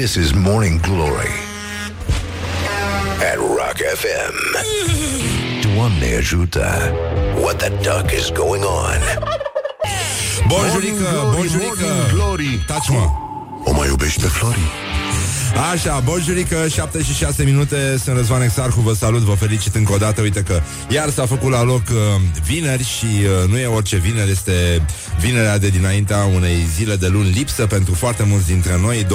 This is Morning Glory at Rock FM. Doamne ajută! What the duck is going on? Bonjurică, bonjurică Glory! Taci mă O mai iubește Flori? Așa, bonjurică, 7 și 6 minute Sunt Răzvan Exarhu, vă salut, vă felicit încă o dată. Uite că iar s-a făcut la loc uh, vineri Și uh, nu e orice vineri Este vinerea de dinaintea unei zile de luni lipsă Pentru foarte mulți dintre noi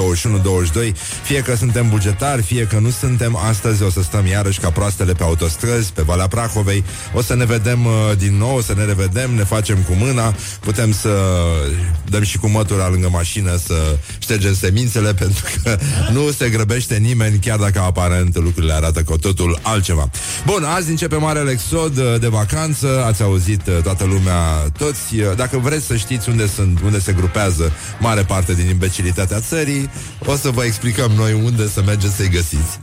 21-22 Fie că suntem bugetari, fie că nu suntem Astăzi o să stăm iarăși ca proastele pe autostrăzi Pe Valea Prahovei. O să ne vedem uh, din nou, o să ne revedem Ne facem cu mâna. Putem să dăm și cu mătura lângă mașină Să ștergem semințele Pentru că nu se grăbește nimeni, chiar dacă aparent lucrurile arată cu totul altceva. Bun, azi începe marele exod uh, de vacanță, ați auzit uh, toată lumea, toți. Uh, Dacă vreți să știți unde sunt, unde se grupează mare parte din imbecilitatea țării, o să vă explicăm noi unde să mergeți să-i găsiți.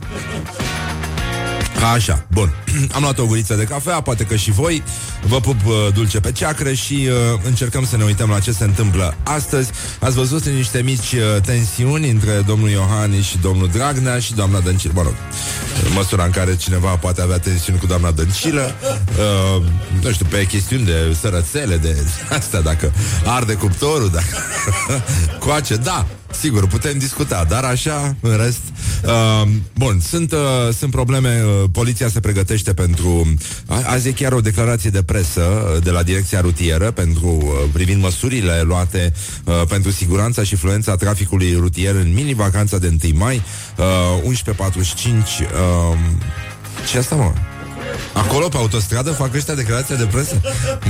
Așa, bun. Am luat o guriță de cafea, poate că și voi. Vă pup uh, dulce pe ceacră și uh, încercăm să ne uităm la ce se întâmplă astăzi. Ați văzut niște mici uh, tensiuni între domnul Iohannis și domnul Dragnea și doamna Dăncilă. Mă rog, în măsura în care cineva poate avea tensiuni cu doamna Dăncilă, uh, nu știu, pe chestiuni de sărățele, de astea, dacă arde cuptorul, dacă... Coace, da, Sigur, putem discuta, dar așa, în rest... Uh, bun, sunt, uh, sunt probleme, uh, poliția se pregătește pentru... A, azi e chiar o declarație de presă uh, de la Direcția Rutieră pentru uh, privind măsurile luate uh, pentru siguranța și fluența traficului rutier în mini-vacanța de 1 mai, uh, 11.45... Uh, ce asta, mă? Acolo, pe autostradă, fac ăștia declarația de presă?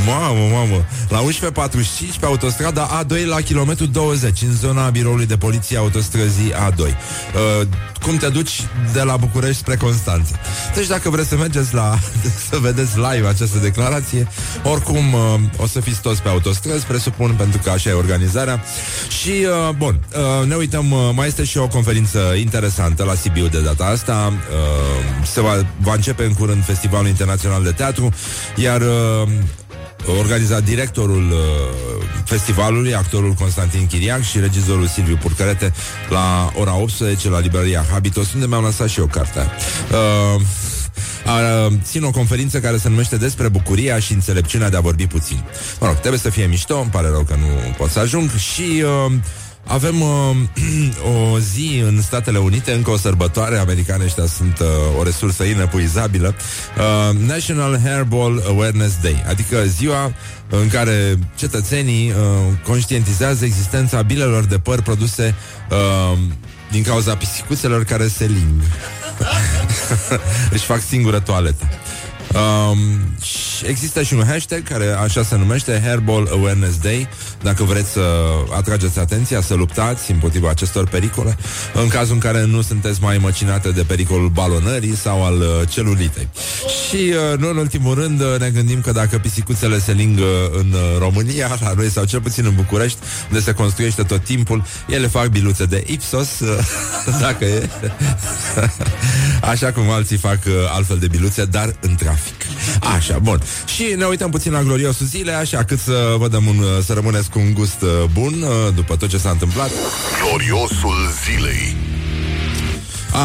Mamă, mamă. La 11.45 pe autostrada A2 la kilometru 20 În zona biroului de poliție autostrăzii A2 uh, Cum te duci de la București spre Constanța? Deci dacă vreți să mergeți la Să vedeți live această declarație Oricum uh, o să fiți toți pe autostrăzi Presupun, pentru că așa e organizarea. Și, uh, bun, uh, ne uităm uh, Mai este și o conferință interesantă La Sibiu de data asta. Uh, Se va, va începe în curând Festivalul Internațional de Teatru Iar uh, organizat directorul uh, festivalului, actorul Constantin Chiriac și regizorul Silviu Purcărete la ora 18 la librăria Habitos, unde mi-am lăsat și eu cartea. Uh, a, țin o conferință care se numește despre bucuria și înțelepciunea de a vorbi puțin. Mă rog, trebuie să fie mișto, îmi pare rău că nu pot să ajung și uh, avem uh, o zi în Statele Unite, încă o sărbătoare, americane ăștia sunt uh, o resursă inepuizabilă, uh, National Hairball Awareness Day, adică ziua în care cetățenii uh, conștientizează existența bilelor de păr produse uh, din cauza pisicuțelor care se ling. Își fac singură toaletă. Um, și există și un hashtag care așa se numește Hairball Awareness Day. Dacă vreți să atrageți atenția, să luptați împotriva acestor pericole În cazul în care nu sunteți mai măcinate de pericolul balonării sau al uh, celulitei. Și uh, nu în ultimul rând uh, ne gândim că dacă pisicuțele se lingă în uh, România, la noi sau cel puțin în București Unde se construiește tot timpul, ele fac biluțe de Ipsos uh, Dacă e. Așa cum alții fac uh, altfel de biluțe, dar în trafic Așa, bun. Și ne uităm puțin la gloriosul zile, așa cât să vă dăm un, să rămâneți cu un gust uh, bun uh, după tot ce s-a întâmplat. Gloriosul zilei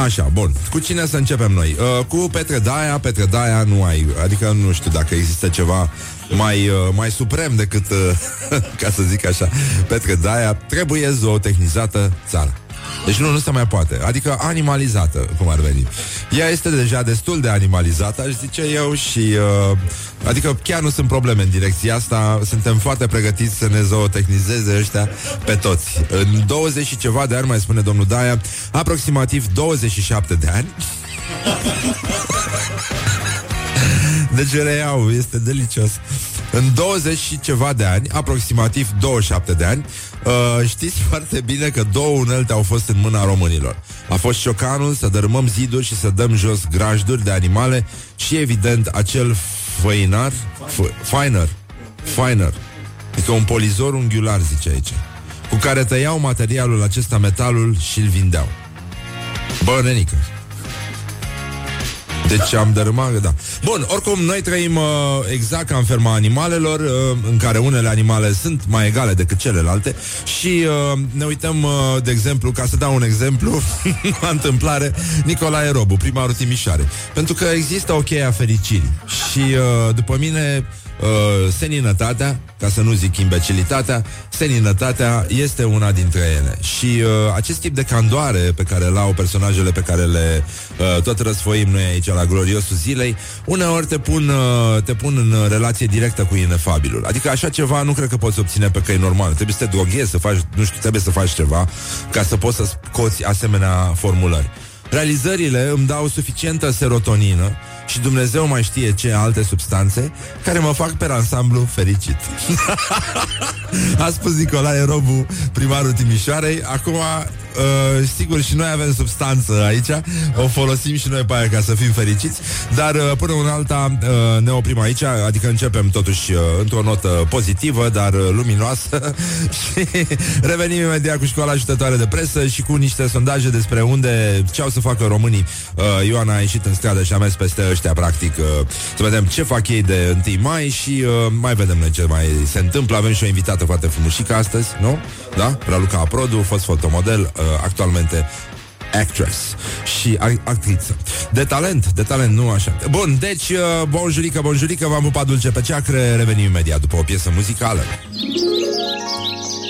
Așa, bun. Cu cine să începem noi? Uh, cu Petre Daia. Petre Daia nu ai, adică nu știu dacă există ceva mai, uh, mai suprem decât, uh, ca să zic așa, Petre Daia trebuie zootechnizată țara. Deci nu, nu se mai poate. Adică animalizată, cum ar veni. Ea este deja destul de animalizată, aș zice eu, și... Uh, adică chiar nu sunt probleme în direcția asta. Suntem foarte pregătiți să ne zootechnizeze ăștia pe toți. În 20 și ceva de ani, mai spune domnul Daia, aproximativ 27 de ani, deci reiau, este delicios. În 20 și ceva de ani, aproximativ 27 de ani, uh, știți foarte bine că două unelte au fost în mâna românilor. A fost șocanul să dărâmăm ziduri și să dăm jos grajduri de animale și, evident, acel făinar, f- finer, finer, adică un polizor unghiular, zice aici, cu care tăiau materialul acesta, metalul și îl vindeau. Bă, nenică, Deci am dărâmat, da. Bun, oricum, noi trăim uh, exact ca în ferma animalelor, uh, în care unele animale sunt mai egale decât celelalte și uh, ne uităm, uh, de exemplu, ca să dau un exemplu, la întâmplare, Nicolae Robu, primarul Timișoare. Pentru că există o cheie a fericirii și, uh, după mine, uh, seninătatea, ca să nu zic imbecilitatea, seninătatea este una dintre ele. Și uh, acest tip de candoare pe care le au personajele pe care le uh, tot răsfoim noi aici la gloriosul zilei, uneori te pun, uh, te pun în relație directă cu inefabilul. Adică așa ceva nu cred că poți obține pe căi normale. Trebuie să te droghezi, să faci, nu știu, trebuie să faci ceva ca să poți să scoți asemenea formulări. Realizările îmi dau suficientă serotonină și Dumnezeu mai știe ce alte substanțe care mă fac pe ansamblu fericit. A spus Nicolae Robu, primarul Timișoarei. Acum uh, sigur și noi avem substanță aici, o folosim și noi pe aia ca să fim fericiți, dar uh, până în alta uh, ne oprim aici, adică începem totuși uh, într-o notă pozitivă, dar uh, luminoasă și revenim imediat cu școala ajutătoare de presă și cu niște sondaje despre unde, ce au să facă românii. Uh, Ioana a ieșit în stradă și a mers peste ăștia, practic, uh, să vedem ce fac ei de 1 mai și uh, mai vedem noi ce mai se întâmplă. Avem și o invitată foarte frumușică astăzi, nu? Da? Raluca Aprodu, fost fotomodel, uh, actualmente actress și a- actriță. De talent, de talent, nu așa. Bun, deci, uh, bonjurică, bonjurică, v-am pupat dulce pe ceacre, revenim imediat după o piesă muzicală.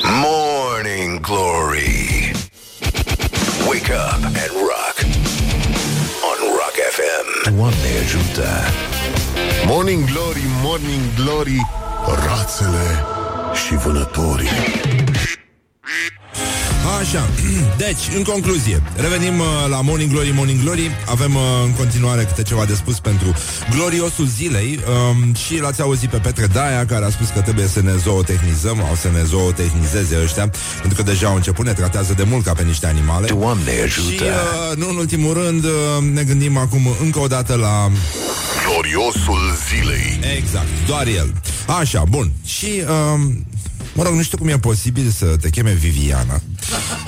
Morning Glory. Wake up and rock. On Rock FM. Doamne ajută. Morning Glory, Morning Glory, rațele și vânătorii. Așa, deci, în concluzie, revenim uh, la Morning Glory, Morning Glory. Avem uh, în continuare câte ceva de spus pentru gloriosul zilei um, și l-ați auzit pe Petre Daia, care a spus că trebuie să ne zootechnizăm, au să ne zootechnizeze ăștia, pentru că deja au început, ne tratează de mult ca pe niște animale. Doamne Și, ajută. uh, nu în ultimul rând, uh, ne gândim acum încă o dată la Gloriosul zilei. Exact, doar el. Așa, bun. Și, um, mă rog, nu știu cum e posibil să te cheme Viviana.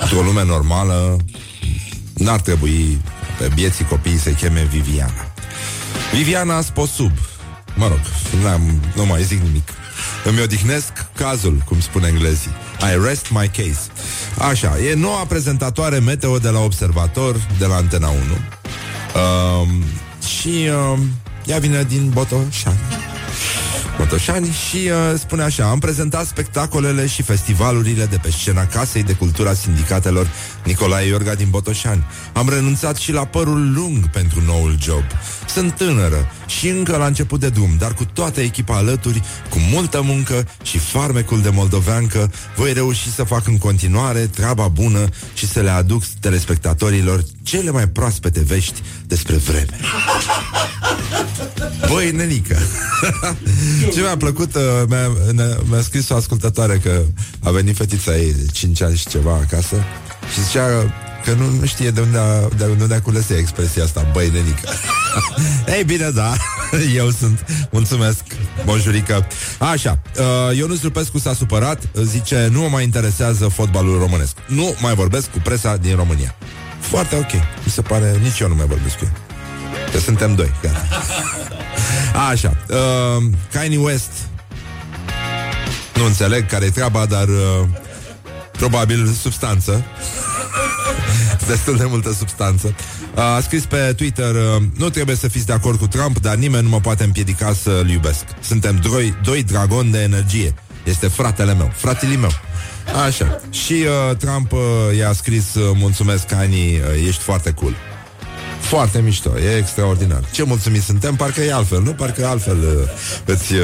Într-o lume normală, n-ar trebui pe bieții copii să cheme Viviana. Viviana Sposub. Mă rog, n-am, nu mai zic nimic. Îmi odihnesc cazul, cum spun englezii. I rest my case. Așa, e noua prezentatoare meteo de la Observator, de la Antena 1. Um, și um, ea vine din Botoșani. Botoșani și uh, spune așa Am prezentat spectacolele și festivalurile de pe scena Casei de Cultura Sindicatelor Nicolae Iorga din Botoșani. Am renunțat și la părul lung pentru noul job. Sunt tânără și încă la început de drum Dar cu toată echipa alături, cu multă muncă și farmecul de moldoveancă Voi reuși să fac în continuare treaba bună Și să le aduc telespectatorilor cele mai proaspete vești despre vreme. Băi, nenică Ce mi-a plăcut uh, mi-a, ne- mi-a scris o ascultătoare Că a venit fetița ei de 5 ani și ceva acasă Și zicea că nu, nu știe de unde a, de unde a cules ea expresia asta Băi, nenică. Ei bine, da, eu sunt Mulțumesc, bonjurică. Așa, uh, Ionuț Lupescu s-a supărat Zice, nu mă mai interesează fotbalul românesc. Nu mai vorbesc cu presa din România. Foarte ok, mi se pare Nici eu nu mai vorbesc cu el Că suntem doi, gata Așa, uh, Kanye West. Nu înțeleg care e treaba, dar uh, Probabil substanță. Destul de multă substanță. A scris pe Twitter uh, Nu trebuie să fiți de acord cu Trump Dar nimeni nu mă poate împiedica să-l iubesc. Suntem doi, doi dragoni de energie. Este fratele meu, fratele meu. Așa. Și uh, Trump uh, i-a scris uh, Mulțumesc, Kanye, uh, ești foarte cool foarte mișto, e extraordinar. Ce mulțumit suntem, parcă e altfel, nu? Parcă altfel uh, îți, uh,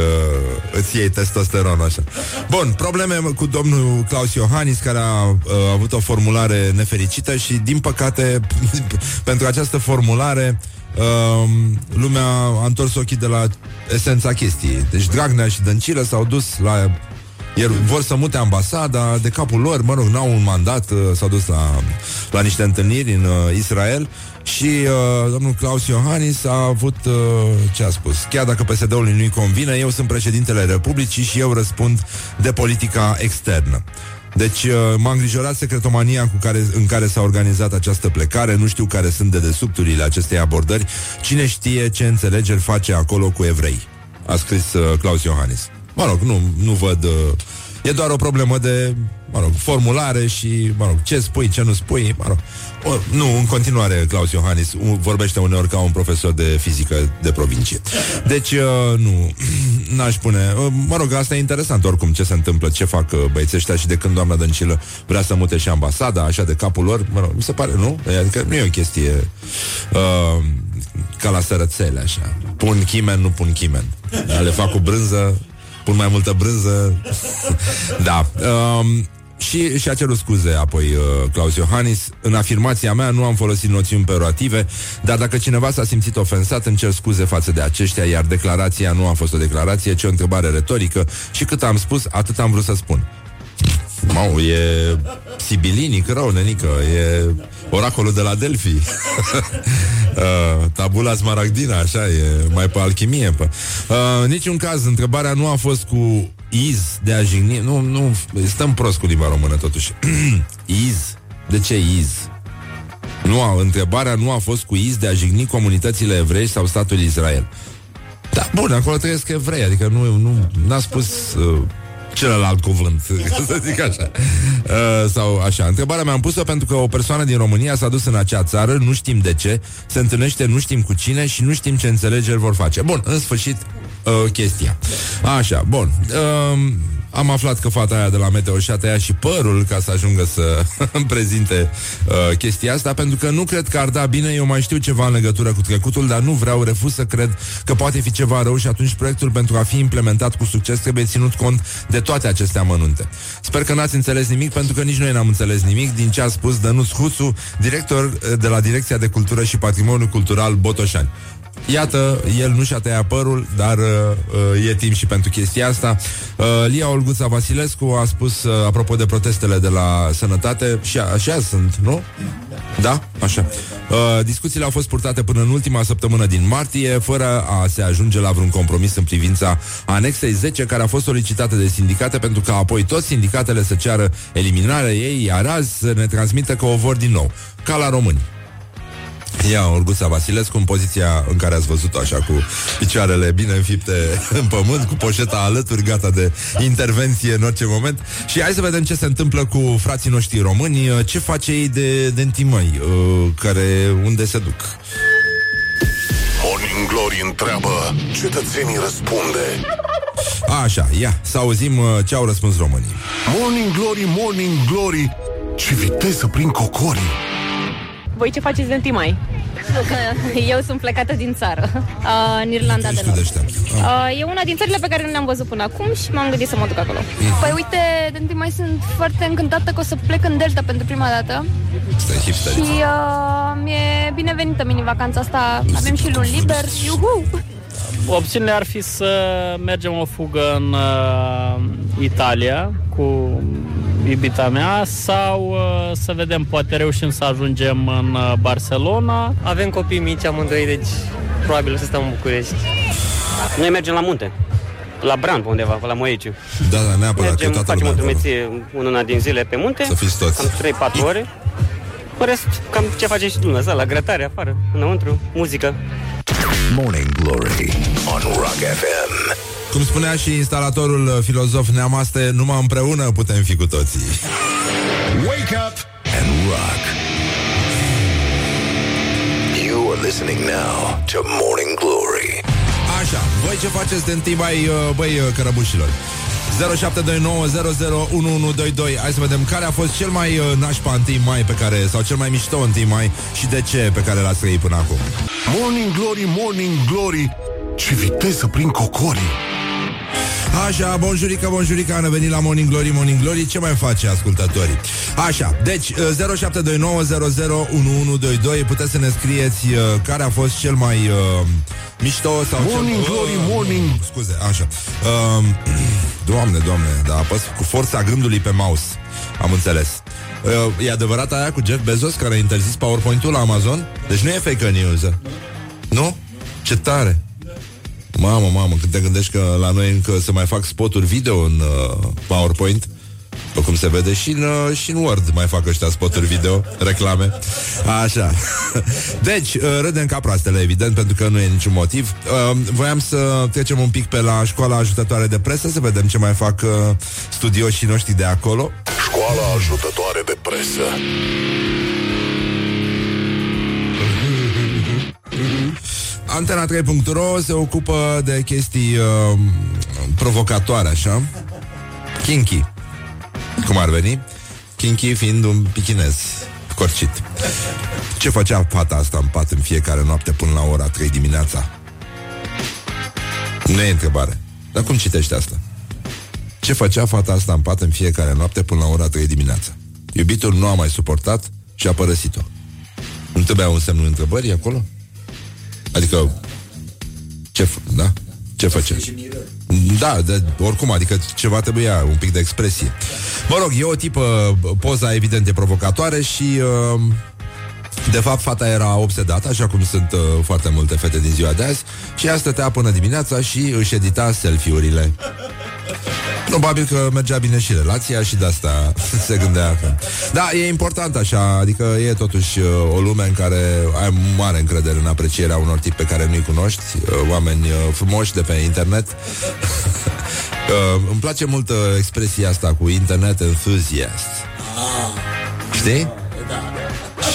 îți iei testosteron așa. Bun, probleme cu domnul Claus Iohannis, care a uh, avut o formulare nefericită și, din păcate, pentru această formulare, uh, lumea a întors ochii de la esența chestiei. Deci Dragnea și Dăncilă s-au dus la iar vor să mute ambasada de capul lor, mă rog, n-au un mandat, uh, s-au dus la, la niște întâlniri în uh, Israel și uh, domnul Claus Iohannis a avut, uh, ce a spus, chiar dacă PSD-ului nu-i convine, eu sunt președintele Republicii și eu răspund de politica externă. Deci uh, m-a îngrijorat secretomania cu care, în care s-a organizat această plecare. Nu știu care sunt dedesubturile acestei abordări. Cine știe ce înțelegeri face acolo cu evrei? A scris uh, Claus Iohannis. Mă rog, nu, nu văd... Uh, e doar o problemă de, mă rog, formulare și, mă rog, ce spui, ce nu spui, mă rog. O, nu, în continuare, Claus Iohannis vorbește uneori ca un profesor de fizică de provincie. Deci, uh, nu, n-aș pune... Uh, mă rog, asta e interesant oricum ce se întâmplă, ce fac uh, băieții ăștia și de când doamna Dăncilă vrea să mute și ambasada, așa de capul lor, mă rog, mi se pare, nu? Adică nu e o chestie uh, ca la sărățele, așa. Pun chimen, nu pun chimen. Le fac cu brânză, pun mai multă brânză. da. Um, și și-a cerut scuze apoi uh, Claus Iohannis. În afirmația mea nu am folosit noțiuni perorative, dar dacă cineva s-a simțit ofensat, îmi cer scuze față de aceștia, iar declarația nu a fost o declarație, ci o întrebare retorică și cât am spus, atât am vrut să spun. Mau, e sibilinic rău, nenică, e oracolul de la Delphi. uh, tabula smaragdina, așa, e mai pe alchimie. Pe. Uh, niciun caz, întrebarea nu a fost cu iz de a jigni. Nu, nu, stăm prost cu limba română totuși. iz? De ce iz? Nu, a, întrebarea nu a fost cu iz de a jigni comunitățile evrei sau statul Israel. Da, bun, acolo trăiesc evrei, adică nu, nu n-a spus uh, celălalt cuvânt, să zic așa. Uh, sau așa. Întrebarea mi-am pus-o pentru că o persoană din România s-a dus în acea țară, nu știm de ce, se întâlnește nu știm cu cine și nu știm ce înțelegeri vor face. Bun, în sfârșit, uh, chestia. Așa, bun. Uh, am aflat că fata aia de la Meteo și-a tăiat și părul ca să ajungă să îmi prezinte uh, chestia asta, pentru că nu cred că ar da bine, eu mai știu ceva în legătură cu trecutul, dar nu vreau, refuz să cred că poate fi ceva rău și atunci proiectul pentru a fi implementat cu succes trebuie ținut cont de toate aceste amănunte. Sper că n-ați înțeles nimic, pentru că nici noi n-am înțeles nimic din ce a spus Dănuț Husu, director uh, de la Direcția de Cultură și Patrimoniu Cultural Botoșani. Iată, el nu și-a tăiat părul, dar uh, uh, e timp și pentru chestia asta. Uh, Lia Olguța Vasilescu a spus, uh, apropo de protestele de la sănătate, și așa sunt, nu? Da? Așa. Uh, discuțiile au fost purtate până în ultima săptămână din martie, fără a se ajunge la vreun compromis în privința anexei 10, care a fost solicitată de sindicate pentru ca apoi toți sindicatele să ceară eliminarea ei, iar azi să ne transmită că o vor din nou, ca la români. Ia Orguța Vasilescu în poziția în care ați văzut așa cu picioarele bine înfipte în pământ, cu poșeta alături, gata de intervenție în orice moment. Și hai să vedem ce se întâmplă cu frații noștri români, ce face ei de, de întimăi, uh, care unde se duc. Morning Glory întreabă, cetățenii răspunde. Așa, ia, să auzim uh, ce au răspuns românii. Morning Glory, Morning Glory, ce viteză prin cocorii. Voi ce faceți de 1 mai? Eu sunt plecată din țară, uh, în Irlanda de Nord. Uh, e una din țările pe care nu le-am văzut până acum și m-am gândit să mă duc acolo. Mm. Păi uite, de 1 mai sunt foarte încântată că o să plec în Delta pentru prima dată. Și uh, mi-e binevenită mini-vacanța asta. Avem și luni liber. Iuhu! Opțiunile ar fi să mergem o fugă în uh, Italia cu iubita mea sau uh, să vedem, poate reușim să ajungem în uh, Barcelona. Avem copii mici amândoi, deci probabil o să stăm în București. Noi mergem la munte. La Bran, pe undeva, la Moeciu. Da, da, neapărat. Mergem, facem o drumeție una din zile pe munte. Să fiți toți. Cam 3-4 ore. În rest, cam ce faceți și dumneavoastră, la grătare, afară, înăuntru, muzică. Morning Glory on Rock FM. Cum spunea și instalatorul uh, filozof Neamaste, numai împreună putem fi cu toții. Wake up and rock. You are listening now to Morning Glory. Așa, voi ce faceți de întâi mai, uh, băi, uh, cărăbușilor? 0729001122 Hai să vedem care a fost cel mai uh, nașpa întâi mai pe care Sau cel mai mișto întâi mai Și de ce pe care l-ați trăit până acum Morning Glory, Morning Glory Ce viteză prin cocorii Așa, bonjurică, bonjurică, am venit la Morning Glory, Morning Glory. Ce mai face ascultătorii? Așa, deci 0729001122 uh, Puteți să ne scrieți uh, care a fost cel mai uh, mișto sau Morning cel... Glory, uh, Morning Scuze, așa. Uh, Doamne, doamne, da, apăs cu forța gândului pe mouse. Am înțeles. Uh, E adevărat aia cu Jeff Bezos care a interzis PowerPoint-ul la Amazon? Deci nu e fake news. Nu? Ce tare Mamă, mamă, când te gândești că la noi încă se mai fac spoturi video în uh, PowerPoint cum se vede și în, uh, și în Word mai fac ăștia spoturi video, reclame. Așa. Deci, uh, râdem ca proastele, evident, pentru că nu e niciun motiv. Uh, voiam să trecem un pic pe la școala ajutătoare de presă, să vedem ce mai fac studioșii noștri de acolo. Școala ajutătoare de presă. Antena 3.ro se ocupă de chestii uh, provocatoare, așa. Kinky cum ar veni, Kinky fiind un pichinez corcit. Ce făcea fata asta în pat în fiecare noapte până la ora 3 dimineața? Nu e întrebare. Dar cum citește asta? Ce făcea fata asta în pat în fiecare noapte până la ora 3 dimineața? Iubitul nu a mai suportat și a părăsit-o. Nu trebuia un semnul întrebării acolo? Adică, ce, f- da? Ce face? Da, de, oricum, adică ceva trebuia, un pic de expresie. Mă rog, e o tipă, poza evident e provocatoare și... Uh, de fapt, fata era obsedată, așa cum sunt uh, foarte multe fete din ziua de azi, și ea stătea până dimineața și își edita selfie-urile. Probabil că mergea bine și relația și de asta se gândea că... Da, e important așa, adică e totuși uh, o lume în care ai mare încredere în aprecierea unor tipi pe care nu-i cunoști, uh, oameni uh, frumoși de pe internet. uh, îmi place mult uh, expresia asta cu internet enthusiast. Știi?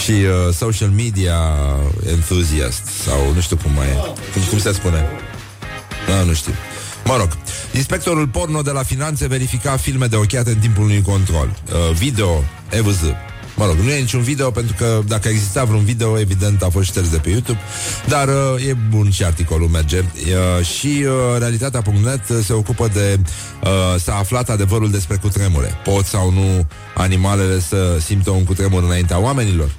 Și uh, social media enthusiast Sau nu știu cum mai e Cum, cum se spune? Da, nu știu Mă rog, inspectorul porno de la finanțe verifica filme de ochiate în timpul unui control. Uh, video, EVZ. Mă rog, nu e niciun video pentru că dacă exista vreun video, evident a fost șters de pe YouTube, dar uh, e bun și articolul merge. Uh, și uh, realitatea.net se ocupă de uh, s-a aflat adevărul despre cutremure. Pot sau nu animalele să simtă un cutremur înaintea oamenilor?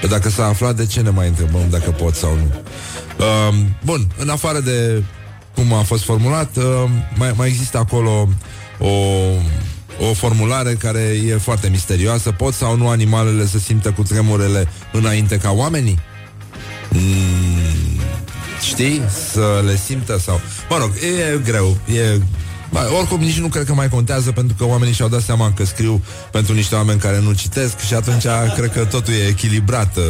Că dacă s-a aflat, de ce ne mai întrebăm dacă pot sau nu? Uh, bun, în afară de cum a fost formulat, uh, mai, mai există acolo o, o formulare care e foarte misterioasă. Pot sau nu animalele să simtă cu tremurele înainte ca oamenii? Mm, știi? Să le simtă sau... Mă rog, e greu, e Ba, oricum nici nu cred că mai contează pentru că oamenii și-au dat seama că scriu pentru niște oameni care nu citesc și atunci cred că totul e echilibrat uh,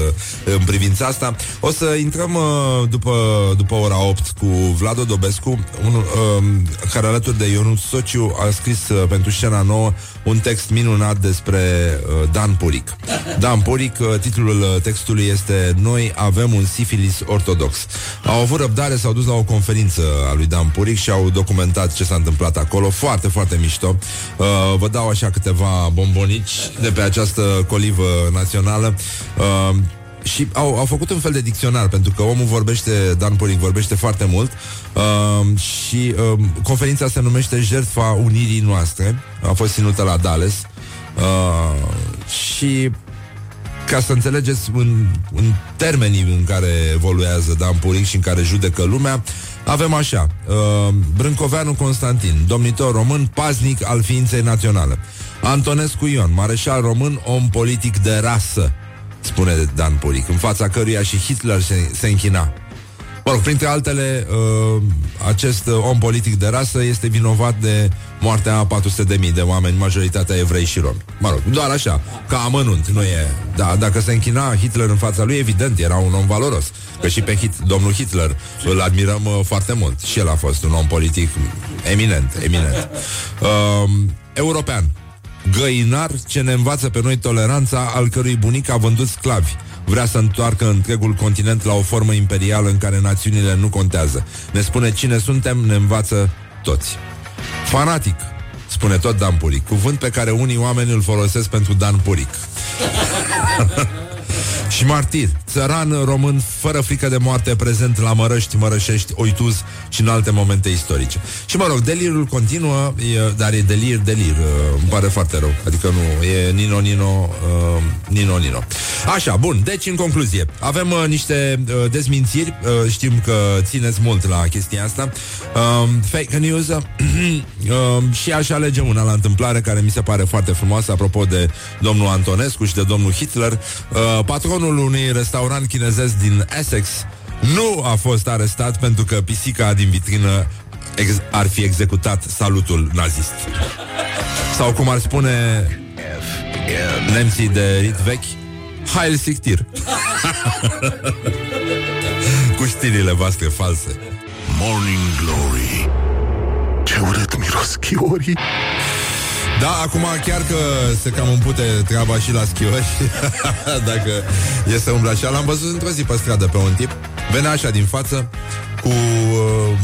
în privința asta. O să intrăm uh, după, după ora 8 cu Vlado Dobescu, un, uh, care alături de Ionut Sociu a scris uh, pentru scena nouă un text minunat despre uh, Dan Puric. Dan Puric, uh, titlul uh, textului este Noi avem un sifilis ortodox. Au avut răbdare, s-au dus la o conferință a lui Dan Puric și au documentat ce s-a întâmplat acolo. Foarte, foarte mișto. Uh, vă dau așa câteva bombonici de pe această colivă națională. Uh, și au, au făcut un fel de dicționar pentru că omul vorbește, Dan Puric vorbește foarte mult uh, și uh, conferința se numește Jertfa Unirii Noastre a fost ținută la Dallas uh, și ca să înțelegeți în, în termenii în care evoluează Dan Puric și în care judecă lumea, avem așa, uh, Brâncoveanu Constantin, domnitor român, paznic al ființei naționale. Antonescu Ion, mareșal român, om politic de rasă spune Dan Puric, în fața căruia și Hitler se, se închina. Mă rog, printre altele, uh, acest om politic de rasă este vinovat de moartea a 400.000 de oameni, majoritatea evrei și romi. Mă rog, doar așa, ca amănunt, nu e... Da, dacă se închina Hitler în fața lui, evident, era un om valoros. Că și pe Hit, domnul Hitler îl admirăm uh, foarte mult. Și el a fost un om politic eminent, eminent. Uh, european. Găinar ce ne învață pe noi toleranța al cărui bunic a vândut sclavi. Vrea să întoarcă întregul continent la o formă imperială în care națiunile nu contează. Ne spune cine suntem, ne învață toți. Fanatic, spune tot Dan Puric, cuvânt pe care unii oameni îl folosesc pentru Dan Puric. și martir, țăran român fără frică de moarte, prezent la Mărăști, Mărășești, Oituz și în alte momente istorice. Și mă rog, delirul continuă, e, dar e delir, delir, uh, îmi pare foarte rău. Adică nu, e Nino, Nino, uh, Nino, Nino. Așa, bun, deci în concluzie, avem uh, niște uh, dezmințiri, uh, știm că țineți mult la chestia asta, uh, fake news uh, uh, și aș alege una la întâmplare care mi se pare foarte frumoasă, apropo de domnul Antonescu și de domnul Hitler, uh, patronul patronul unui restaurant chinezesc din Essex nu a fost arestat pentru că pisica din vitrină ex- ar fi executat salutul nazist. Sau cum ar spune nemții de rit vechi, Hail Sictir. Cu știrile voastre false. Morning Glory Ce urât miros chiorii Da, acum chiar că se cam împute treaba și la schiori Dacă e să umble așa. L-am văzut într-o zi pe stradă pe un tip. Venea așa din față Cu uh,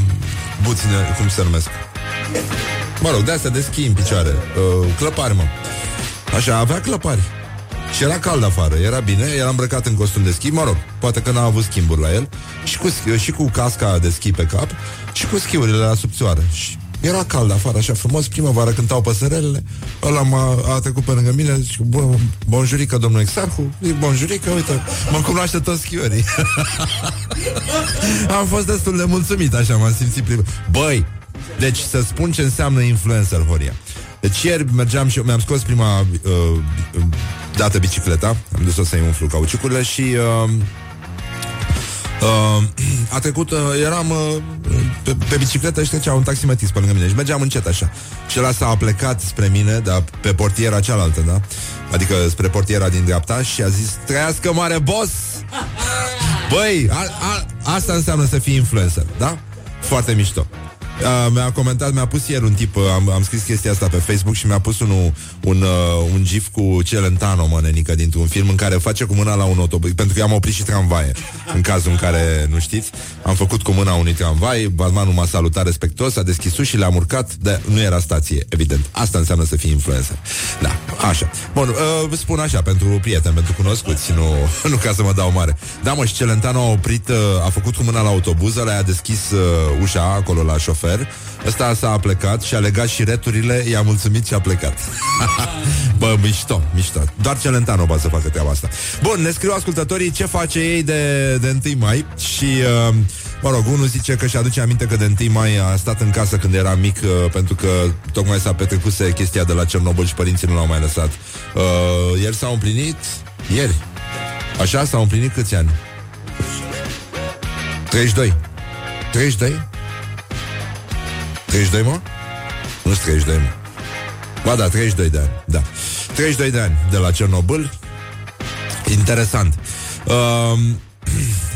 buține, cum se numesc? Mă rog, de astea de schi în picioare. Uh, Clăpari, mă. Așa, avea clăpari. Și era cald afară, era bine, era îmbrăcat în costum de schi, mă rog, poate că n-a avut schimburi la el, și cu, și cu casca de schi pe cap, și cu schiurile la subțioară. Și era cald afară, așa frumos, primăvară cântau păsărelele, ăla m-a a trecut pe lângă mine, zic, bun, bonjurică, domnul Exarhu, zic, bonjurică, uite, mă cunoaște toți schiorii. Am fost destul de mulțumit, așa, m-am simțit prim. Băi, deci să spun ce înseamnă influencer, Horia. Deci ieri mergeam și mi-am scos prima uh, dată bicicleta, am dus-o să-i umflu cauciucurile și uh, uh, a trecut, uh, eram uh, pe, pe bicicletă și trecea un taximetrist pe lângă mine și mergeam încet așa. Și ăla s-a plecat spre mine, dar pe portiera cealaltă, da? Adică spre portiera din dreapta și a zis, trăiască mare boss! Băi, a, a, asta înseamnă să fii influencer, da? Foarte mișto. Uh, mi-a comentat, mi-a pus ieri un tip, uh, am, am scris chestia asta pe Facebook și mi-a pus un, un, uh, un gif cu Celentano, mă, nenică, dintr-un film în care face cu mâna la un autobuz, pentru că am oprit și tramvaie, în cazul în care nu știți. Am făcut cu mâna unui tramvai, barmanul m-a salutat respectos, a deschis uși și le-am urcat, dar nu era stație, evident. Asta înseamnă să fii influencer. Da, așa. Bun, uh, spun așa, pentru prieteni, pentru cunoscuți, nu, nu ca să mă dau mare. Da, mă, și Celentano a oprit, uh, a făcut cu mâna la autobuz, ăla a deschis uh, ușa acolo la șofer șofer Ăsta s-a plecat și a legat și returile I-a mulțumit și a plecat Bă, mișto, mișto Doar Celentano poate să facă treaba asta Bun, ne scriu ascultătorii ce face ei de, de 1 mai Și... Uh, Mă rog, unul zice că și aduce aminte că de 1 mai a stat în casă când era mic uh, Pentru că tocmai s-a petrecuse chestia de la Cernobâl și părinții nu l-au mai lăsat uh, Ieri s-au împlinit Ieri Așa s-au împlinit câți ani? 32 32? 32, mă? Nu 32, mă. Ba da, 32 de ani, da. 32 de ani de la Cernobâl. Interesant. Uh,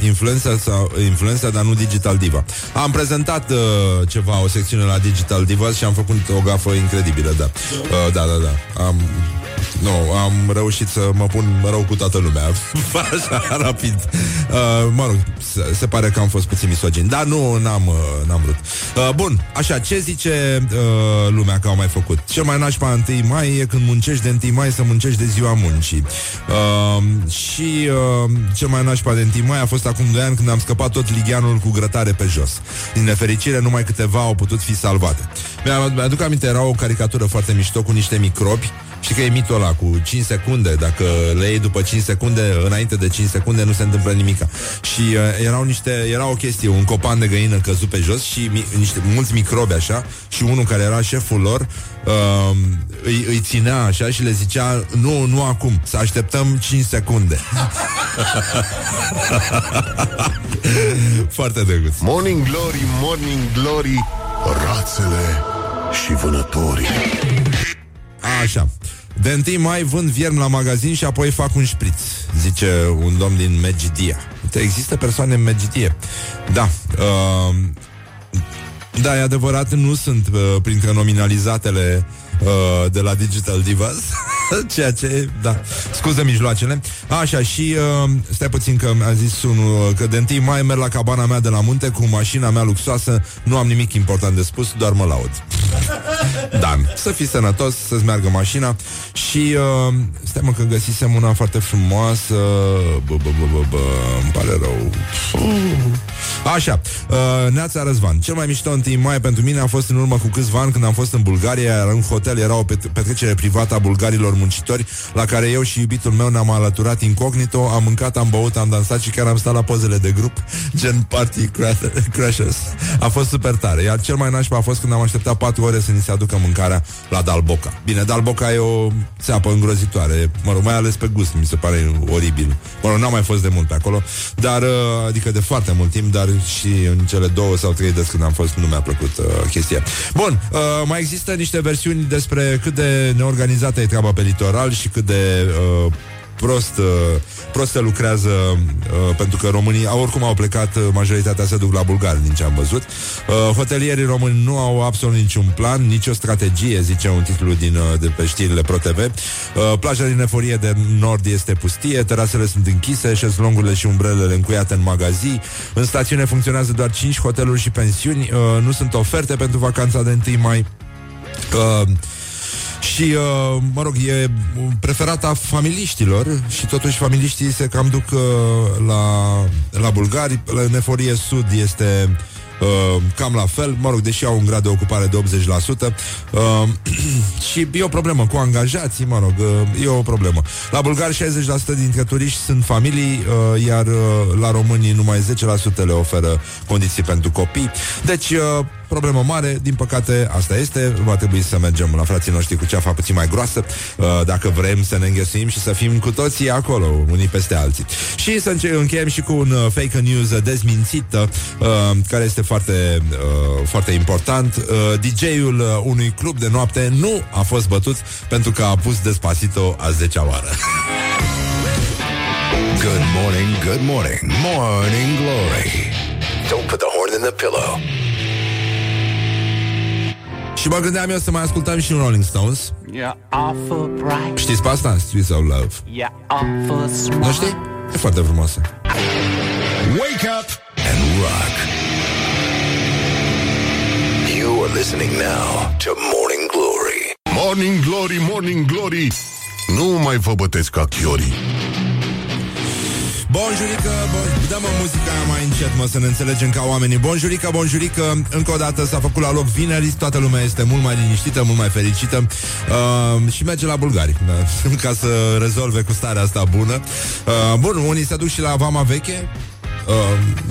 influența, sau, influența, dar nu Digital Diva. Am prezentat uh, ceva, o secțiune la Digital Diva și am făcut o gafă incredibilă, da. Uh, da, da, da. Am nu, am reușit să mă pun rău cu toată lumea. Așa, rapid. Uh, Mă rog, se, se pare că am fost puțin misogin Dar nu, n-am, uh, n-am vrut. Uh, Bun, așa, ce zice uh, lumea că au mai făcut? Cel mai nașpa 1 mai e când muncești de 1 mai Să muncești de ziua muncii. Uh, Și uh, cel mai nașpa de 1 mai A fost acum 2 ani când am scăpat tot ligianul Cu grătare pe jos. Din nefericire, numai câteva au putut fi salvate. Mi-aduc aminte, era o caricatură foarte mișto Cu niște microbi Știi că e mitul ăla cu 5 secunde? Dacă le iei după 5 secunde Înainte de 5 secunde nu se întâmplă nimica Și uh, erau niște, era o chestie Un copan de găină căzut pe jos Și mi, niște, mulți microbi așa Și unul care era șeful lor uh, îi, îi ținea așa și le zicea Nu, nu acum, să așteptăm 5 secunde. Foarte drăguț. Morning Glory, Morning Glory Rațele și vânătorii. Așa de 1 mai vând viermi la magazin și apoi fac un șpriț Zice un domn din Megidia. Există persoane în Megidie Da uh, Da, e adevărat, nu sunt uh, printre nominalizatele uh, de la Digital Divas Ceea ce, da, scuză mijloacele. Așa, și uh, stai puțin că a zis unul Că de 1 mai merg la cabana mea de la munte Cu mașina mea luxoasă. Nu am nimic important de spus, doar mă laud. Da, să fii sănătos Să-ți meargă mașina. Și uh, stai mă că găsisem una foarte frumoasă. Bă, bă, bă, bă, bă Îmi pare rău Așa, uh, Neața Răzvan Cel mai mișto 1 mai pentru mine a fost în urmă cu câțiva ani Când am fost în Bulgaria Iar în hotel era o petrecere privată a bulgarilor muncitori La care eu și iubitul meu ne-am alăturat incognito Am mâncat, am băut, am dansat și chiar am stat la pozele de grup Gen party crashers A fost super tare Iar cel mai nașpa a fost când am așteptat 4 ore să ni se aducă mâncarea la Dalboca. Bine, Dalboca e o țeapă îngrozitoare Mă rog, mai ales pe gust, mi se pare oribil. Mă rog, n-am mai fost de mult pe acolo Dar, uh, adică de foarte mult timp Dar și în cele două sau trei de când am fost nu mi-a plăcut uh, chestia. Bun, uh, mai există niște versiuni despre cât de neorganizată e treaba pe litoral și cât de uh, prost, uh, prost se lucrează uh, pentru că românii au oricum au plecat, uh, majoritatea se duc la bulgari din ce am văzut. Uh, hotelierii români nu au absolut niciun plan, nicio strategie, zice un titlu din, uh, de pe știrile ProTV. Uh, plaja din Eforie de Nord este pustie, terasele sunt închise, șezlongurile și umbrelele încuiate în magazii. În stațiune funcționează doar 5 hoteluri și pensiuni. Uh, nu sunt oferte pentru vacanța de 1 mai. Uh, și, uh, mă rog, e preferata familiștilor și totuși familiștii se cam duc uh, la, la bulgari. La Neforie Sud este Uh, cam la fel, mă rog, deși au un grad de ocupare de 80%. Uh, și e o problemă cu angajații, mă rog, uh, e o problemă. La bulgari 60% dintre turiști sunt familii, uh, iar uh, la românii numai 10% le oferă condiții pentru copii. Deci, uh, problemă mare, din păcate asta este, va trebui să mergem la frații noștri cu ceafa puțin mai groasă, uh, dacă vrem să ne înghesuim și să fim cu toții acolo, unii peste alții. Și să încheiem și cu un uh, fake news dezmințit, uh, care este foarte, foarte important. DJ-ul unui club de noapte nu a fost bătut pentru că a pus Despacito a 10-a oară. Good morning, good morning, morning glory. Don't put the horn in the pillow. Și mă gândeam eu să mai ascultăm și un Rolling Stones. Știți pe asta? Streets of Love. Nu știi? E foarte frumoasă. Wake up and rock. You are listening now to Morning Glory. Morning Glory, Morning Glory. Nu mai vă bătesc ca chiorii Bonjurică, bon... dăm muzica mai încet, mă, să ne înțelegem ca oamenii. Bonjurică, bonjurică, încă o dată s-a făcut la loc vineri, toată lumea este mult mai liniștită, mult mai fericită uh, și merge la bulgari, uh, ca să rezolve cu starea asta bună. Uh, bun, unii se duc și la Vama Veche, Uh,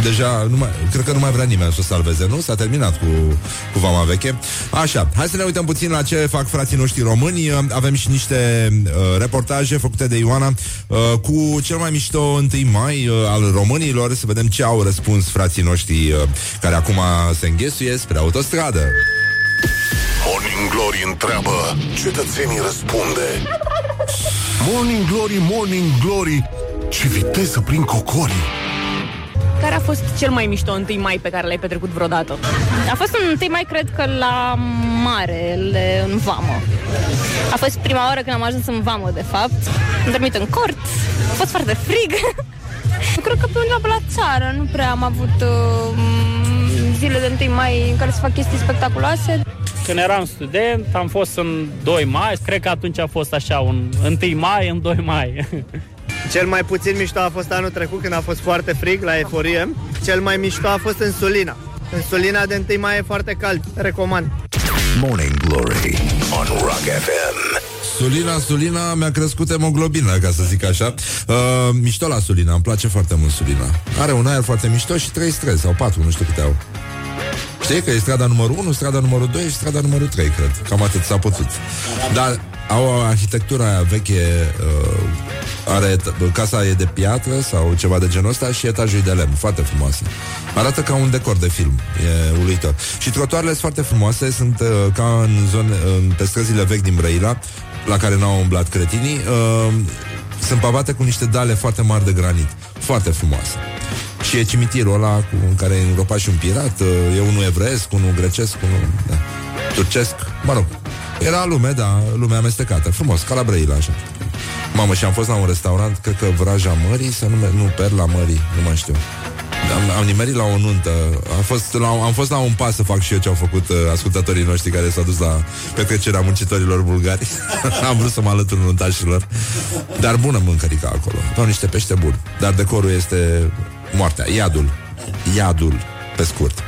deja, nu mai, cred că nu mai vrea nimeni să o salveze, nu? S-a terminat cu, cu vama veche. Așa, hai să ne uităm puțin la ce fac frații noștri români. Uh, avem și niște uh, reportaje făcute de Ioana uh, cu cel mai mișto 1 mai uh, al românilor, să vedem ce au răspuns frații noștri uh, care acum se înghesuie spre autostradă. Morning Glory întreabă, cetățenii răspunde. Morning Glory, Morning Glory, ce viteză prin cocorii. Care a fost cel mai mișto 1 mai pe care l-ai petrecut vreodată? A fost un 1 mai, cred că la mare, în vamă. A fost prima oară când am ajuns în vamă, de fapt. Am dormit în cort, a fost foarte frig. cred că pe undeva pe la țară nu prea am avut uh, zile de 1 mai în care să fac chestii spectaculoase. Când eram student, am fost în 2 mai, cred că atunci a fost așa, un 1 mai în 2 mai. Cel mai puțin mișto a fost anul trecut când a fost foarte frig la eforie. Cel mai mișto a fost în Sulina. În Sulina de 1 mai e foarte cald. Recomand. Morning Glory on Rock FM. Sulina, Sulina mi-a crescut hemoglobina, ca să zic așa. Uh, mișto la Sulina, îmi place foarte mult Sulina. Are un aer foarte mișto și trei străzi, sau patru, nu știu câte au. Știi că e strada numărul 1, strada numărul 2 și strada numărul 3, cred. Cam atât s-a putut. Dar au arhitectura aia veche, uh, are casa e de piatră sau ceva de genul ăsta și etajul e de lemn, foarte frumoasă. Arată ca un decor de film, e uluitor. Și trotuarele sunt foarte frumoase, sunt uh, ca în zone, uh, pe străzile vechi din Brăila, la care n-au umblat cretinii. Uh, sunt pavate cu niște dale foarte mari de granit, foarte frumoase. Și e cimitirul ăla cu, în care e îngropat și un pirat, uh, e unul evreiesc, unul grecesc, unul da, turcesc, mă rog, era lume, da, lume amestecată. Frumos, ca la Brăila, așa. Mamă, și am fost la un restaurant, cred că Vraja Mării, să nume, nu, Perla Mării, nu mai știu. Am, am nimerit la o nuntă. Am fost la, am fost la un pas să fac și eu ce au făcut uh, ascultătorii noștri Care s-au dus la petrecerea muncitorilor bulgari. Am vrut să mă alătur nuntașilor. Dar bună mâncărica acolo. Au niște pește buni. Dar decorul este moartea, iadul. Iadul, pe scurt.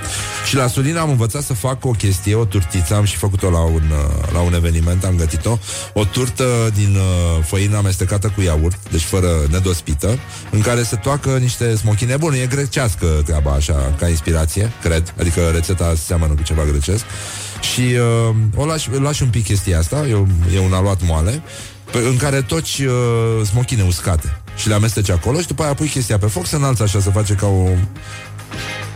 Și la Sulina am învățat să fac o chestie, o turtiță, am și făcut-o la un, uh, la un eveniment, am gătit-o, o turtă din uh, făină amestecată cu iaurt, deci fără nedospită, în care se toacă niște smochine bune, e grecească treaba așa, ca inspirație, cred, adică rețeta seamănă cu ceva grecesc. Și uh, o lași, lași un pic chestia asta, e, e un aluat moale, pe, în care toci uh, smochine uscate. Și le amesteci acolo și după aia pui chestia pe foc, se înalță așa, să face ca o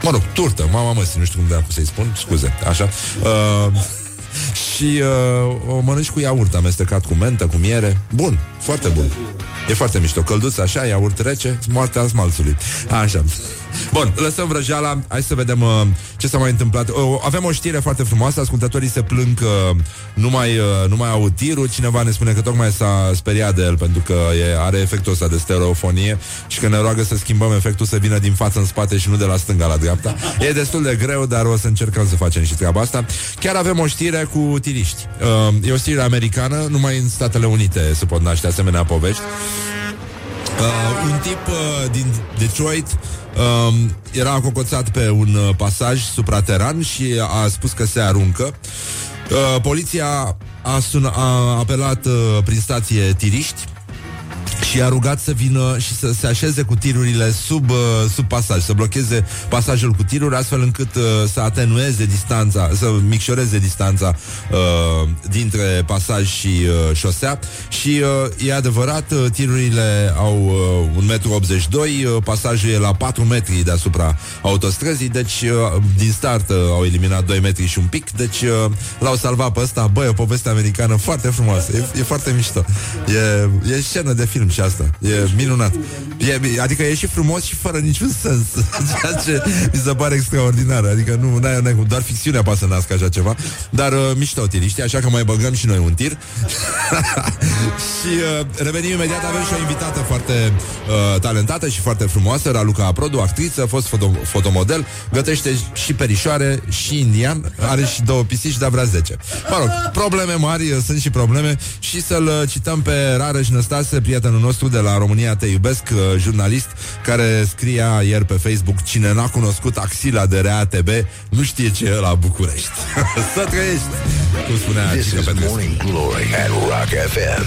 Mă rog, turtă, mama măsii, nu știu cum de să-i spun, scuze, așa. Uh, și uh, o mănânci cu iaurt amestecat cu mentă, cu miere. Bun, foarte bun. E foarte mișto. Călduț așa, iaurt rece, moartea smalțului. Așa. Bun, lăsăm vrăjeala, hai să vedem uh, ce s-a mai întâmplat. Uh, avem o știre foarte frumoasă, ascultătorii se plâng că nu mai, uh, nu mai au tirul. Cineva ne spune că tocmai s-a speriat de el pentru că e, are efectul ăsta de stereofonie și că ne roagă să schimbăm efectul să vină din față în spate și nu de la stânga la dreapta. E destul de greu, dar o să încercăm să facem și treaba asta. Chiar avem o știre cu tiriști. Uh, e o știre americană, numai în Statele Unite se pot naște asemenea povești. Uh, un tip uh, din Detroit uh, era acocoțat pe un uh, pasaj suprateran și a spus că se aruncă. Uh, poliția a, sun- a apelat uh, prin stație tiriști și a rugat să vină și să se așeze cu tirurile sub, uh, sub pasaj, să blocheze pasajul cu tiruri, astfel încât uh, să atenueze distanța, să micșoreze distanța uh, dintre pasaj și uh, șosea. Și uh, e adevărat, uh, tirurile au uh, 1,82 m, uh, pasajul e la 4 metri deasupra autostrăzii, deci uh, din start uh, au eliminat 2 metri și un pic, deci uh, l-au salvat pe ăsta. Băi, o poveste americană foarte frumoasă, e, e foarte mișto. E, e scenă de film și asta. E minunat. E, adică e și frumos și fără niciun sens. Ceea ce mi se pare extraordinar. Adică nu, n-ai, n-ai, doar ficțiunea poate să nască așa ceva. Dar uh, mișto tiriști, așa că mai băgăm și noi un tir. și uh, revenim imediat, avem și o invitată foarte uh, talentată și foarte frumoasă, Raluca Aprodu, actriță, fost foto- fotomodel, gătește și perișoare și indian, are și două pisici, dar vrea 10. Mă rog, probleme mari, uh, sunt și probleme și să-l uh, cităm pe Rareș Năstase, prietenul nostru de la România Te Iubesc, uh, jurnalist, care scria ieri pe Facebook Cine n-a cunoscut axila de RATB nu știe ce e la București. să trăiești! Cum spunea This Cică is Petrescu. Morning Glory at Rock FM.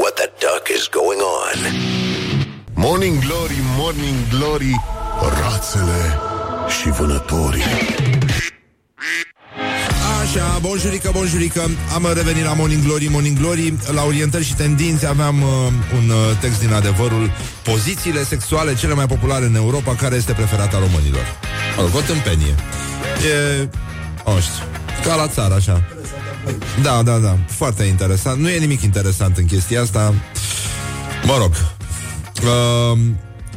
What the duck is going on? Morning Glory, Morning Glory, rațele și vânătorii. Așa, bonjurică, bonjurică. Am revenit la Morning Glory, Morning Glory. La orientări și tendințe aveam uh, un uh, text din adevărul. Pozițiile sexuale cele mai populare în Europa Care este preferata românilor? Mă rog, o tâmpenie E, o știu, ca la țară, așa. Da, da, da, foarte interesant. Nu e nimic interesant în chestia asta. Mă rog. Uh,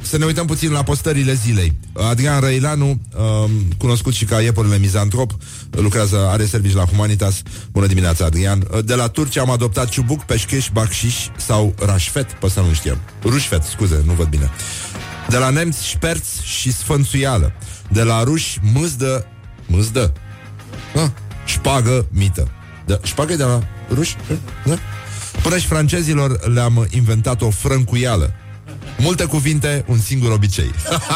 Să ne uităm puțin la postările zilei. Adrian Răilanu, uh, cunoscut și ca iepurile mizantrop Lucrează, are servici la Humanitas. Bună dimineața, Adrian. Uh, De la Turcia am adoptat ciubuc, peșcheș, bacșiș Sau rașfet, pe ăsta nu știam Rușfet, scuze, nu văd bine. De la nemți, șperț și sfânțuială. De la ruși, mâzdă Mâzdă? Ah, șpagă, mită. De, Șpagă e de la ruși? Da? Până și francezilor le-am inventat o frâncuială Multe cuvinte, un singur obicei.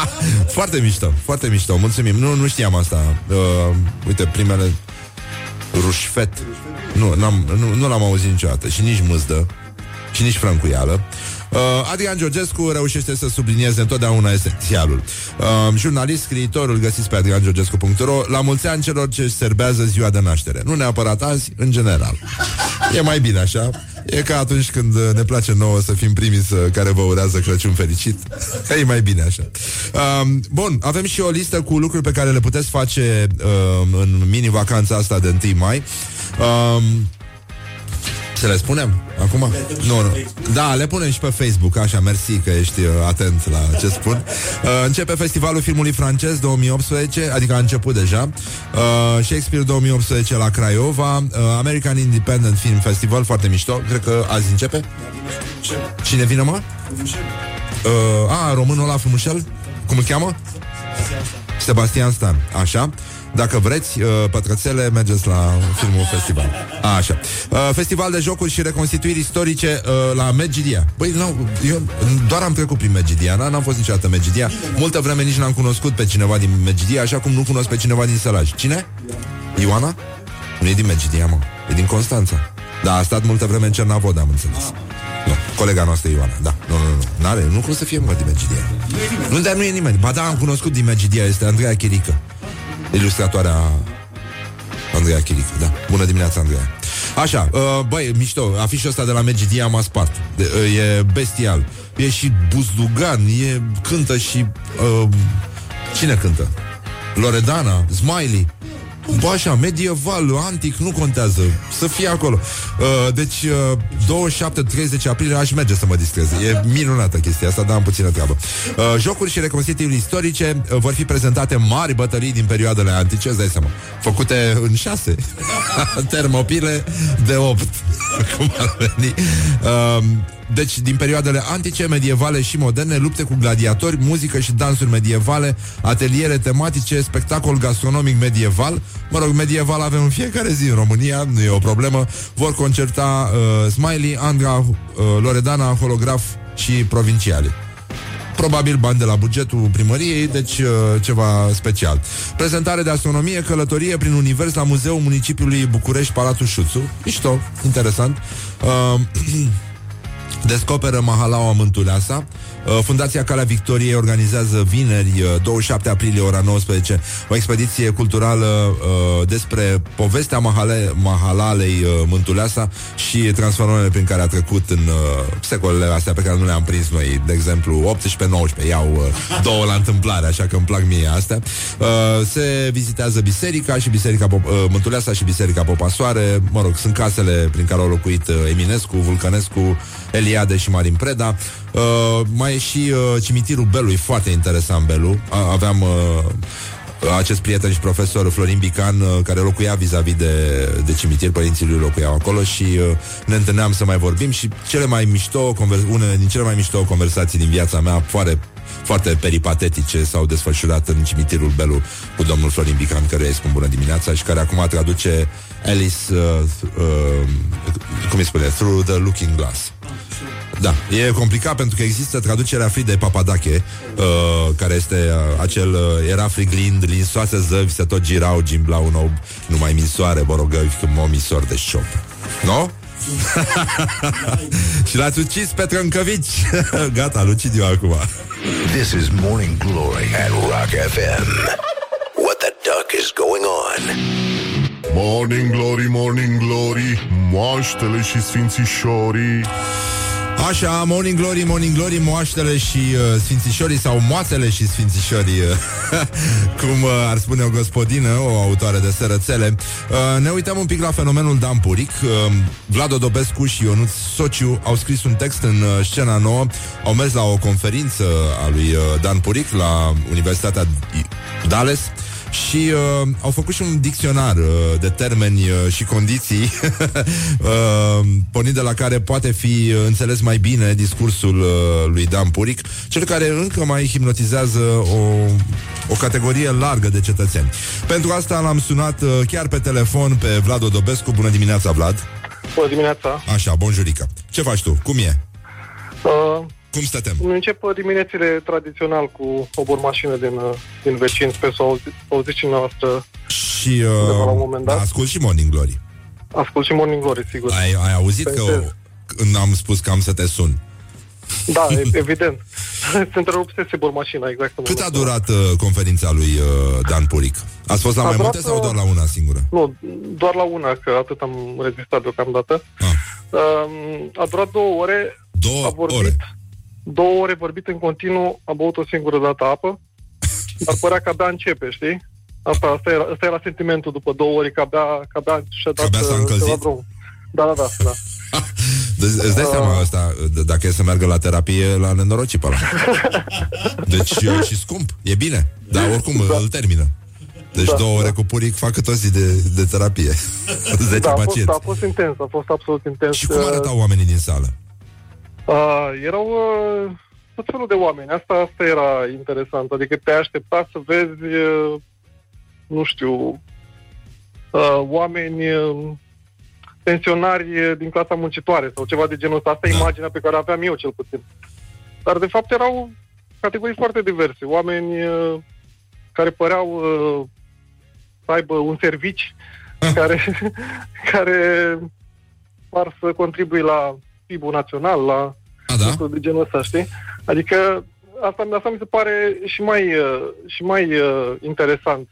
Foarte mișto, foarte mișto. Mulțumim, nu, nu știam asta. Uh, Uite, primele Rușfet. Nu, n-am, nu, nu l-am auzit niciodată. Și nici mâzdă. Și nici francuială Uh, Adrian Georgescu reușește să sublinieze întotdeauna esențialul. Uh, jurnalist, scriitor, îl găsiți pe adriangeorgescu.ro La mulți ani celor ce serbează ziua de naștere. Nu neapărat azi, în general. E mai bine așa. E ca atunci când uh, ne place nouă să fim primii să, care vă urează Crăciun fericit. E mai bine așa. Uh, bun, avem și o listă cu lucruri pe care le puteți face uh, în mini-vacanța asta de 1 mai. Uh, să le spunem acum? Nu, nu. Da, le punem și pe Facebook, așa, mersi că ești uh, atent la ce spun. Uh, începe festivalul filmului francez 2018, adică a început deja. Uh, Shakespeare 2018 la Craiova, uh, American Independent Film Festival, foarte mișto. Cred că azi începe. Cine vine, mă? Uh, a, românul ăla frumușel? Cum îl cheamă? Sebastian Stan, așa. Dacă vreți, uh, pătrățele, mergeți la filmul festival. A, așa. Uh, festival de jocuri și reconstituiri istorice uh, la Megidia. Băi, nu, eu doar am trecut prin Megidia, n- n-am fost niciodată în Megidia. Multă vreme nici n-am cunoscut pe cineva din Megidia, așa cum nu cunosc pe cineva din Sălaj. Cine? Ioana? Nu e din Megidia, mă. E din Constanța. Da, a stat multă vreme în Cernavod, am înțeles. Nu, colega noastră Ioana, da. Nu, nu, nu. N-are, nu cum să fie, mă, din Megidia. Nu, dar nu e nimeni. Ba da, am cunoscut din Megidia, este Andreea Chirică. Ilustratoarea Andreea Chirică, da. Bună dimineața, Andreea. Așa, uh, băi, mișto, afișul ăsta de la Megidia m-a spart. De, uh, e bestial. E și buzdugan, e cântă și... Uh, cine cântă? Loredana, Smiley. Bă, așa, medieval, antic, nu contează. Să fie acolo. Uh, Deci, uh, 27-30 aprilie aș merge să mă distrez. E minunată chestia asta, dar am puțină treabă. Uh, Jocuri și reconstituiri istorice uh, Vor fi prezentate mari bătălii din perioadele antice Îți dai seama. Făcute în șase. Termopile de 8 Cum ar veni. Uh, deci, din perioadele antice, medievale și moderne, lupte cu gladiatori, muzică și dansuri medievale, ateliere tematice, spectacol gastronomic medieval. Mă rog, medieval avem în fiecare zi în România, nu e o problemă. Vor concerta uh, Smiley, Andra, uh, Loredana, Holograf și Provinciali probabil bani de la bugetul primăriei, deci uh, ceva special. Prezentare de astronomie, călătorie prin univers la Muzeul Municipiului București, Palatul Șuțu. Mișto, interesant. Uh, Descoperă Mahalaua Mântuleasa. Uh, Fundația Calea Victoriei organizează vineri, 27 uh, aprilie, ora 19, o expediție culturală uh, despre povestea Mahale, Mahalalei uh, Mântuleasa și transformările prin care a trecut în uh, secolele astea pe care nu le-am prins noi, de exemplu 18-19, iau uh, două la întâmplare, așa că îmi plac mie astea. Uh, se vizitează biserica și biserica Pop- uh, Mântuleasa și biserica Popasoare, mă rog, sunt casele prin care au locuit uh, Eminescu, Vulcănescu, Eliade și Marin Preda. Uh, mai e și uh, cimitirul Belu, e foarte interesant Belu. A, aveam uh, acest prieten și profesor Florin Bican, uh, care locuia vis-a-vis de, de cimitir, părinții lui locuiau acolo și uh, ne întâlneam să mai vorbim și cele mai mișto, conver- une din cele mai mișto conversații din viața mea, foarte foarte peripatetice s-au desfășurat în cimitirul Belu cu domnul Florin Bican, care îi spun bună dimineața și care acum traduce Alice, uh, uh, cum îi spune, Through the Looking Glass. Da, e complicat pentru că există traducerea Fridei Papadache, uh, care este uh, acel uh, era friglind, linsoase zăvi, se tot girau, gimblau un ob, numai minsoare, borogăvi, când mă misor de șop. Nu? No? și l-ați ucis pe Trâncăvici Gata, Lucidiu acum This is Morning Glory at Rock FM. What the duck is going on? Morning Glory, Morning Glory Moaștele și sfințișorii Așa, Morning Glory, Morning Glory, moaștele și uh, sfințișorii sau moațele și sfințișorii, uh, cum uh, ar spune o gospodină, o autoare de sărățele. Uh, ne uităm un pic la fenomenul Dan Puric. Uh, Vlad Odobescu și Ionuț Sociu au scris un text în uh, scena nouă, au mers la o conferință a lui uh, Dan Puric la Universitatea Dales și uh, au făcut și un dicționar uh, de termeni uh, și condiții uh, pornind de la care poate fi uh, înțeles mai bine discursul uh, lui Dan Puric, cel care încă mai hipnotizează o, o categorie largă de cetățeni. Pentru asta l-am sunat uh, chiar pe telefon pe Vlad Odobescu. Bună dimineața, Vlad! Bună dimineața! Așa, bonjurică! Ce faci tu? Cum e? Uh, Cum stătem? încep uh, diminețile tradițional cu o bormașină din, uh, din vecin. Sper să o auzi- auziți și noastră. Și Undeva la un uh, moment dat. da, ascult și Morning Glory. Ascult și Morning Glory, sigur. Ai, ai auzit că Pensez. când am spus că am să te sun? Da, e- evident. Se întrerupsese bormașina, exact. în Cât a momentul durat uh, conferința lui uh, Dan Puric? Ați fost la A mai durat, multe sau uh, doar la una singură? Nu, doar la una, că atât am rezistat deocamdată. Ah. Um, a durat două ore, Două a vorbit, ore. Două ore vorbit în continuu, a băut o singură dată apă, dar părea că abia începe, știi? Asta, asta, era, asta era sentimentul după două ore, că abia, că abia și-a dat, abia s-a uh, încălzit? ceva drum. Da, da, da, da. Deci, îți dai seama asta, d- dacă e să meargă la terapie, la nenorocit pe ăla. Deci e și scump, e bine, dar oricum îl termină. Deci Da, două ore cu Puric fac cât o zi de, de terapie. 10 da, a fost, pacienți. a fost intens, a fost absolut intens. Și cum arătau oamenii din sală? Uh, erau uh, tot felul de oameni. Asta, asta era interesant. Adică te aștepta să vezi, uh, nu știu, uh, oameni uh, pensionari uh, din clasa muncitoare sau ceva de genul ăsta. Asta e Da. imaginea pe care aveam eu cel puțin. Dar de fapt erau categorii foarte diverse. Oameni uh, care păreau uh, să aibă un servici care, care par să contribuie la PIB-ul național, la A, da? lucruri de genul ăsta, știi? Adică asta, asta mi se pare și mai, uh, și mai uh, interesant.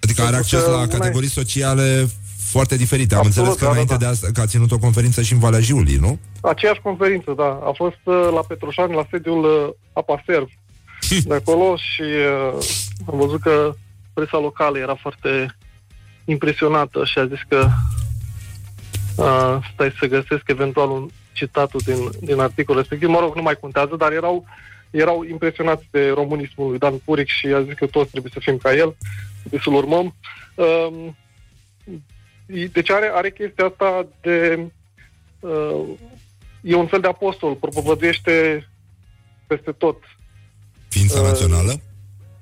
Adică are Pentru acces că la una e- categorii sociale foarte diferite. Am Absolut, înțeles că da, da, înainte da. de asta că a ținut o conferință și în Valea Jiului, nu? Aceeași conferință, da. A fost uh, la Petroșani, la sediul uh, Apaserv de acolo și uh, am văzut că presa locală era foarte impresionată și a zis că uh, stai să găsesc eventual un citatul din, din articolul respectiv. Mă rog, nu mai contează, dar erau, erau impresionați de românismul lui Dan Puric și a zis că toți trebuie să fim ca el, trebuie să-l urmăm. Uh, deci are, are chestia asta de... Uh, e un fel de apostol, propovăduiește peste tot. Ființa uh, națională?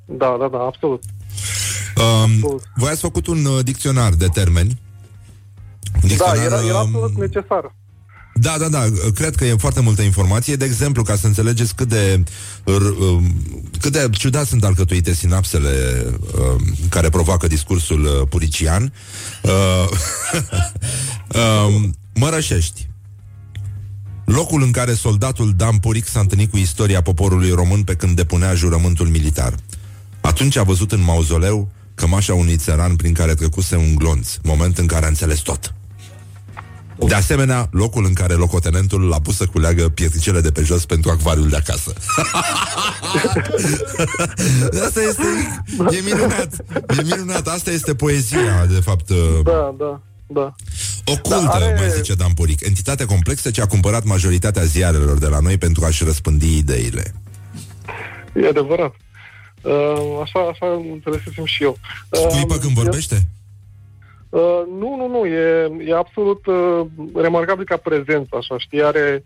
Da, da, da, absolut. Um, voi ați făcut un uh, dicționar de termeni. Un dicționar, da, era, era um, absolut necesar. Da, da, da, cred că e foarte multă informație. De exemplu, ca să înțelegeți cât de um, cât de ciudat sunt alcătuite sinapsele uh, care provoacă discursul uh, purician. Uh, uh, Mărășești. Locul în care soldatul Dan Puric s-a întâlnit cu istoria poporului român pe când depunea jurământul militar. Atunci a văzut în mauzoleu cămașa unui țăran prin care trecuse un glonț, moment în care a înțeles tot. De asemenea, locul în care locotenentul l-a pus să culeagă pietricele de pe jos pentru acvariul de acasă. Asta este... E minunat. E minunat. Asta este poezia, de fapt. Uh, da, da. Da. Ocultă, da, are... mai zice Dan Puric, entitate complexă ce a cumpărat majoritatea ziarelor de la noi pentru a-și răspândi ideile. E adevărat. Uh, așa, așa înțelesesem și eu. Scuipă uh, când vorbește? Uh, nu, nu, nu, e, e absolut uh, remarcabil ca prezență, așa, știi, are...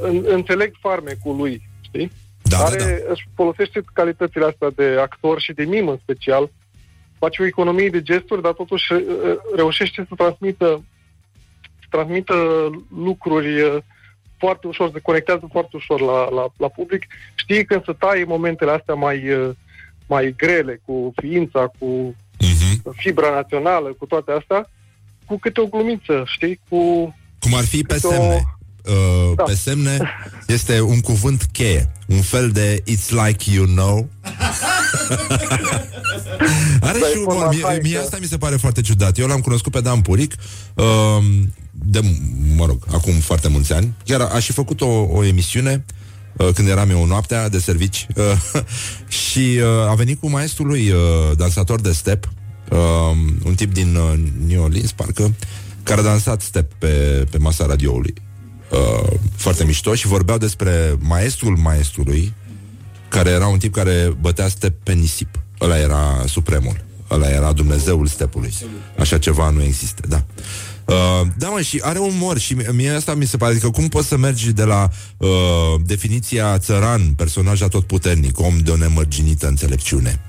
În, înțeleg farmecul lui, știi? Da, are, da, da. Își folosește calitățile astea de actor și de mim în special, face o economie de gesturi, dar totuși uh, reușește să transmită, să transmită lucruri uh, foarte ușor, se conectează foarte ușor la, la, la public. Știi când să tai momentele astea mai, uh, mai grele, cu ființa, cu uh-huh. fibra națională, cu toate astea, cu câte o glumiță, știi? Cu Cum ar fi pe semne. O... Uh, da. Pe semne este un cuvânt cheie, un fel de it's like you know. Are da, și un mie, mie asta mi se pare foarte ciudat. Eu l-am cunoscut pe Dan Puric uh, de, mă rog, acum foarte mulți ani. Chiar a, a și făcut o, o emisiune uh, când eram eu noaptea de servici uh, și uh, a venit cu maestrul lui uh, dansator de step, uh, un tip din uh, New Orleans, parcă, care a dansat step pe, pe masa radioului. Uh, foarte mișto și vorbeau despre maestrul maestrului, care era un tip care bătea step pe nisip. Ăla era supremul. Ăla era Dumnezeul stepului. Așa ceva nu există, da. Uh, da, mă, și are umor și mie asta mi se pare, adică cum poți să mergi de la uh, definiția țăran, personaj atotputernic, om de o nemărginită înțelepciune,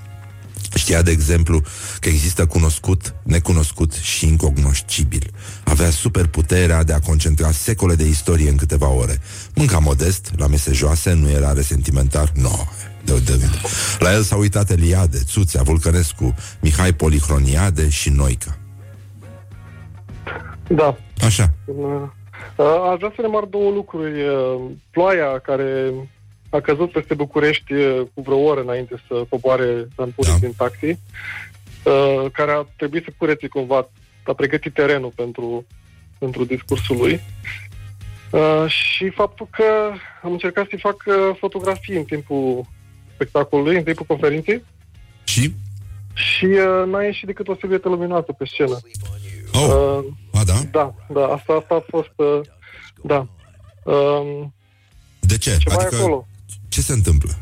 Știa, de exemplu, că există cunoscut, necunoscut și incognoscibil. Avea superputerea de a concentra secole de istorie în câteva ore. Mânca modest, la mese joase, nu era resentimentar, nu. No, de, de, de. La el s-au uitat Eliade, Țuțea, Vulcănescu, Mihai Polihroniade și Noica. Da. Așa. Aș vrea să remarc două lucruri. Ploaia care a căzut peste București cu vreo oră înainte să coboare în da. din taxi, uh, care a trebuit să curețe cumva, a pregătit terenul pentru, pentru discursul lui. Uh, și faptul că am încercat să-i fac uh, fotografii în timpul spectacolului, în timpul conferinței. Și? Și uh, n-a ieșit decât o siluetă luminoasă pe scenă. Oh, uh, a, da? Da, da, asta, asta a fost, uh, da. Uh, de ce? Ce adică... acolo? Ce se întâmplă?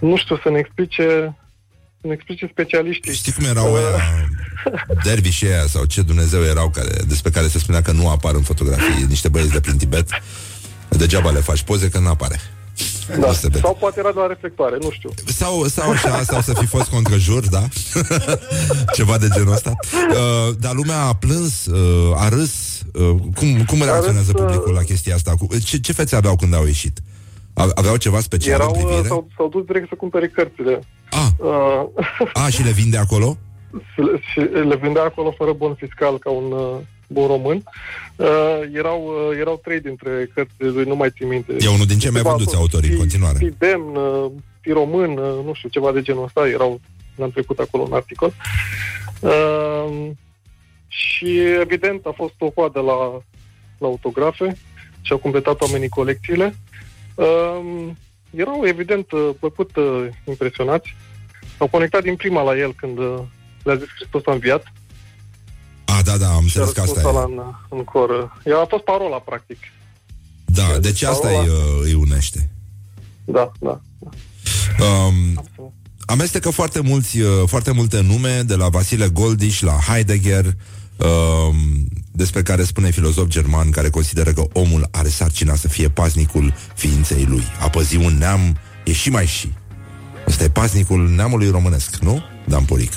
Nu știu, să ne explice să ne explice specialiștii. Știi cum erau uh. dervi și aia sau ce Dumnezeu erau care, despre care se spunea că nu apar în fotografii niște băieți de prin Tibet? Degeaba le faci poze că nu apare. Da. Sau poate era doar reflectoare, nu știu. Sau, sau așa, sau să fi fost contrajur, da? Ceva de genul ăsta. Uh, dar lumea a plâns, uh, a râs. Uh, cum, cum reacționează râs, publicul la chestia asta? Ce, ce fețe aveau când au ieșit? Aveau ceva special Erau, în privire? S-au, s-au dus direct să cumpere cărțile. Ah. Uh, ah, și le vinde acolo? și le vinde acolo fără bon fiscal ca un uh, bun român. Uh, erau, uh, erau trei dintre cărțile lui, nu mai țin minte. E unul din cei mai vânduți autori în continuare. Fi demn, uh, fi român, uh, nu știu, ceva de genul ăsta, erau, l-am trecut acolo un articol. Uh, și evident a fost o coadă la, la autografe și au completat oamenii colecțiile. Uh, erau evident uh, plăcut uh, impresionați. s-au conectat din prima la el când uh, le-a zis Hristos a înviat. A, da, da, am Și a înțeles că asta răspuns e. ăla în, în cor. Ea a fost parola, practic. Da, deci asta îi, uh, îi unește. Da, da. Um, amestecă foarte, mulți, uh, foarte multe nume, de la Vasile Goldiș la Heidegger, um, despre care spune filozof german care consideră că omul are sarcina să fie paznicul ființei lui. A păzi un neam e și mai și. Ăsta e paznicul neamului românesc, nu? Dan Puric.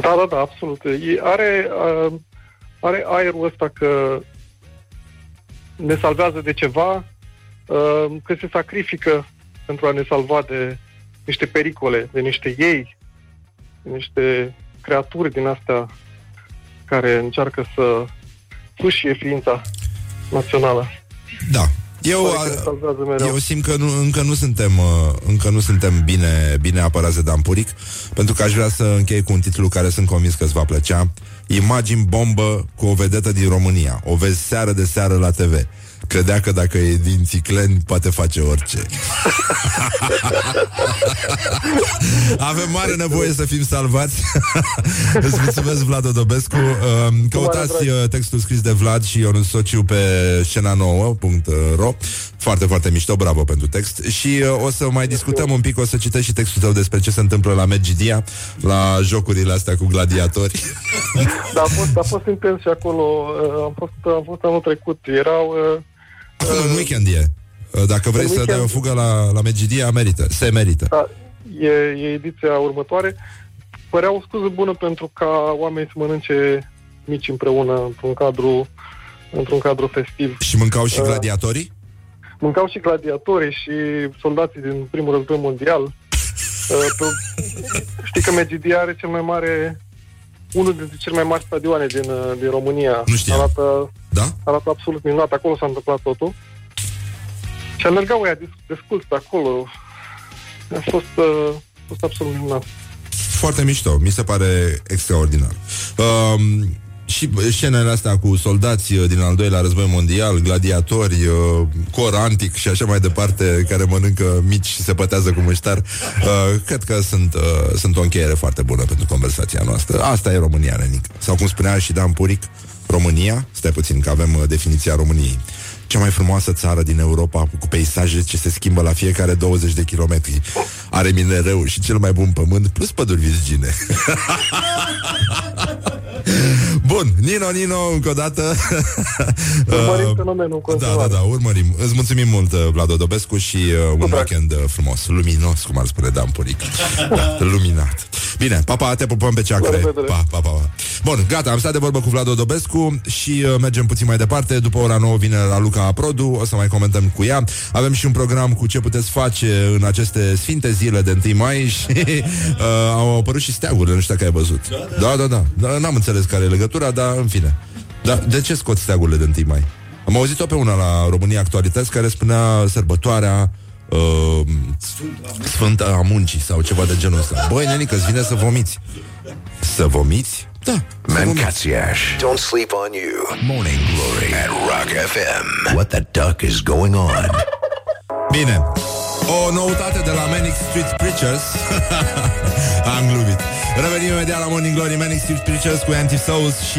Da, da, da, absolut. E, are, uh, are aerul ăsta că ne salvează de ceva, uh, că se sacrifică pentru a ne salva de niște pericole, de niște ei, de niște creaturi din astea care încearcă să sușie ființa națională. Da. Eu, Pare că ne salvează mereu. eu simt că nu, încă nu suntem uh, încă nu suntem bine, bine apărați de Dan Puric, pentru că aș vrea să închei cu un titlu care sunt convins că îți va plăcea. Imagini bombă cu o vedetă din România. O vezi seară de seară la TV. Credea că dacă e din Țicleni, poate face orice. Avem mare nevoie să fim salvați. Îți mulțumesc, Vlad Odobescu. Um, Căutați uh, textul scris de Vlad și Ionus Sociu pe scena nouă.ro Foarte, foarte mișto, bravo pentru text. Și uh, o să mai discutăm un pic, o să citesc și textul tău despre ce se întâmplă la Medgidia, la jocurile astea cu gladiatori. Dar a fost, a fost intens și acolo. uh, Am fost, am fost anul trecut. Erau... uh, Acum în weekend e. Uh, Dacă vrei În să dai o weekend. fugă la, la Medgidia, merită. Se merită. Da, e, e ediția următoare. Părea o scuză bună pentru ca oamenii să mănânce mici împreună într-un cadru într-un cadru festiv. Și mâncau și Uh, gladiatorii? Mâncau și gladiatorii și soldații din primul război mondial. Uh, pe- Știi că Medgidia are cel mai mare unul dintre cele mai mari stadioane din, uh, din România. Nu știam. Arată, Da? arată absolut minunat. Acolo s-a întâmplat totul. Și alergau ăia de, de scult pe acolo. A fost, uh, a fost absolut minunat. Foarte mișto, mi se pare extraordinar. Um, și scenele astea cu soldați uh, din al doilea război mondial, gladiatori, uh, cor antic și așa mai departe, care mănâncă mici și se pătează cu muștar, uh, cred că sunt, uh, sunt o încheiere foarte bună pentru conversația noastră. Asta e România, nenic. Sau cum spunea și Dan Puric, România, stai puțin că avem uh, definiția României. Cea mai frumoasă țară din Europa cu peisaje ce se schimbă la fiecare 20 de kilometri. Are minereu și cel mai bun pământ plus păduri virgine. Bun, Nino, Nino, încă o dată. Urmărim Uh, fenomenul în Da, da, continuare. da, urmărim. Îți mulțumim mult, uh, Vlad Odobescu Și uh, un weekend uh, frumos, luminos Cum ar spune Dan Puric. Da, Luminat. Bine, pa, pa, te pupăm pe ceacre La revedere. pa, pa, pa, pa. Bun, gata, am stat de vorbă cu Vlad Odobescu Și uh, mergem puțin mai departe. După ora 9 vine la Luca Produ O să mai comentăm cu ea. Avem și un program cu ce puteți face În aceste sfinte zile de 1 mai Și uh, au apărut și steagurile Nu știu dacă ai văzut. Da, da, da, da. N-am înțeles care e legătura, dar în fine da, De ce scot steagurile de 1 mai? Am auzit-o pe una la România Actualități care spunea sărbătoarea uh, Sfântă a muncii sau ceva de genul ăsta. Băi, nenică, îți vine să vomiți. Să vomiți? Da. să vomiți. Mancațiaș. Don't sleep on you. Morning Glory at Rock FM. What the duck is going on? Bine. O noutate de la Manic Street Preachers Am glumit Revenim imediat la Morning Glory Manic Street Preachers cu Anti-Souls și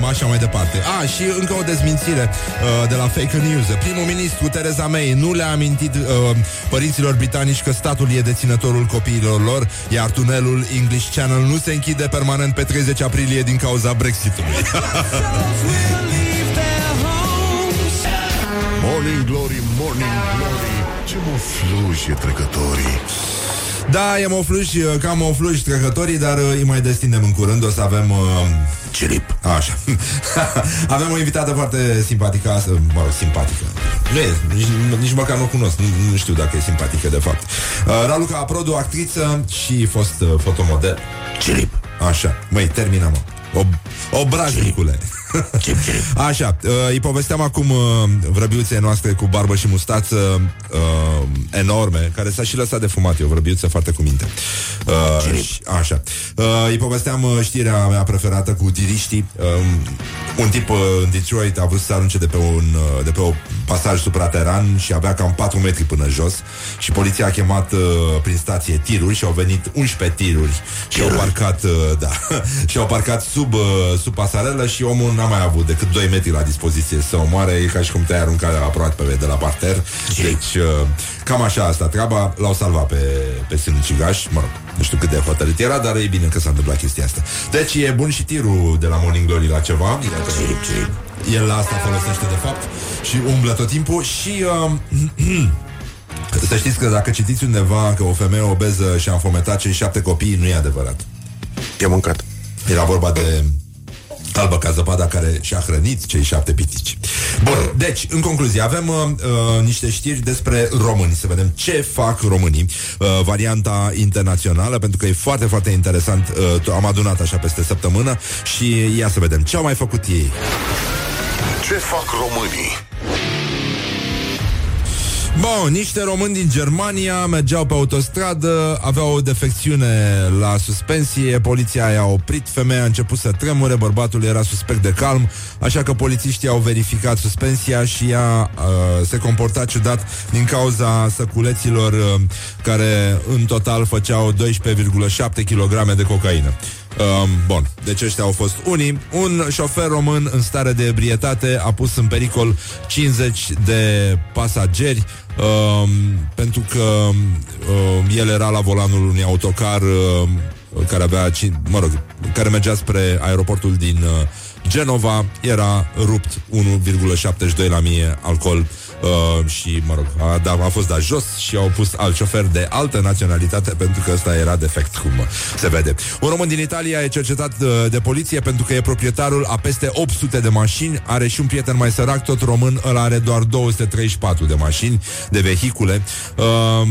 uh, așa mai departe. Ah, și încă o dezmințire uh, de la Fake News. Primul ministru Theresa May nu le-a amintit uh, părinților britanici că statul e deținătorul copiilor lor Iar tunelul English Channel nu se închide permanent pe 30 aprilie din cauza Brexitului. Morning Glory, Morning Glory. Ce mă fluje trecătorii Da, e mofluși, cam mofluși trecătorii, dar uh, îi mai destindem în curând. O să avem... Uh, Cilip. Așa. avem o invitată foarte simpatică, asta, mă rog, simpatică. Nu e, nici, nici măcar nu o cunosc, nu, nu știu dacă e simpatică de fapt. Uh, Raluca Aprodu, actriță și fost uh, fotomodel. Cilip. Așa, măi, termină, mă. O, obraznicule. Așa, uh, îi povesteam acum uh, vrăbiuței noastre cu barbă și mustață uh, enorme, care s-a și lăsat de fumat, e o vrăbiuță foarte cu minte. Uh, și, așa. Uh, îi povesteam uh, știrea mea preferată cu tiriștii. Uh, un tip uh, în Detroit a vrut să se arunce de pe, un, uh, de pe o pasaj suprateran și avea cam 4 metri până jos și poliția a chemat uh, prin stație tiruri și au venit 11 tiruri și au parcat, uh, da, și au parcat sub, uh, sub pasarelă și omul n-a mai avut decât 2 metri la dispoziție să omoare, e ca și cum te-ai aruncat aproape pe de la parter. Deci, uh, cam așa asta treaba, l-au salvat pe, pe sinucigaș, mă rog, nu știu cât de hotărât era, dar e bine că s-a întâmplat chestia asta. Deci e bun și tirul de la Morning Glory la ceva. Iată, el la asta folosește de fapt și umblă tot timpul și uh, să știți că dacă citiți undeva că o femeie obeză și-a înfometat cei șapte copii, nu e adevărat. I-a mâncat. Era vorba de Albă ca zăpada care și-a hrănit cei șapte pitici. Bun, deci, în concluzie, avem uh, uh, niște știri despre români. Să vedem ce fac românii. Uh, varianta internațională, pentru că e foarte, foarte interesant. Uh, am adunat așa peste săptămână și ia să vedem ce au mai făcut ei. Ce fac românii? Bun, niște români din Germania mergeau pe autostradă, aveau o defecțiune la suspensie, poliția i-a oprit, femeia a început să tremure, bărbatul era suspect de calm, așa că polițiștii au verificat suspensia și ea uh, se comporta ciudat din cauza săculeților uh, care în total făceau 12,7 kg de cocaină. Um, bun, deci ăștia au fost unii. Un șofer român în stare de ebrietate a pus în pericol 50 de pasageri um, pentru că um, el era la volanul unui autocar um, care avea, cin- mă rog, care mergea spre aeroportul din uh, Genova, era rupt 1,72 la mie alcool uh, și, mă rog, a, da, a fost dat jos și au pus alt șofer de altă naționalitate pentru că ăsta era defect, cum se vede. Un român din Italia e cercetat uh, de poliție pentru că e proprietarul a peste 800 de mașini, are și un prieten mai sărac, tot român, ăla are doar 234 de mașini, de vehicule. Uh,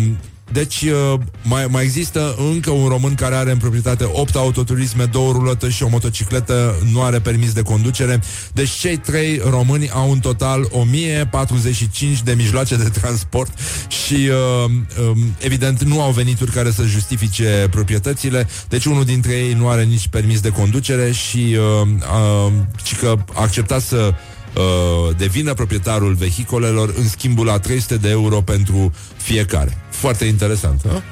deci uh, mai, mai există încă un român care are în proprietate 8 autoturisme, două rulătă și o motocicletă, nu are permis de conducere. Deci cei trei români au în total 1045 de mijloace de transport și uh, um, evident nu au venituri care să justifice proprietățile. Deci unul dintre ei nu are nici permis de conducere și uh, uh, și că a acceptat să uh, devină proprietarul vehicolelor în schimbul la 300 de euro pentru fiecare. Foarte interesant, ha?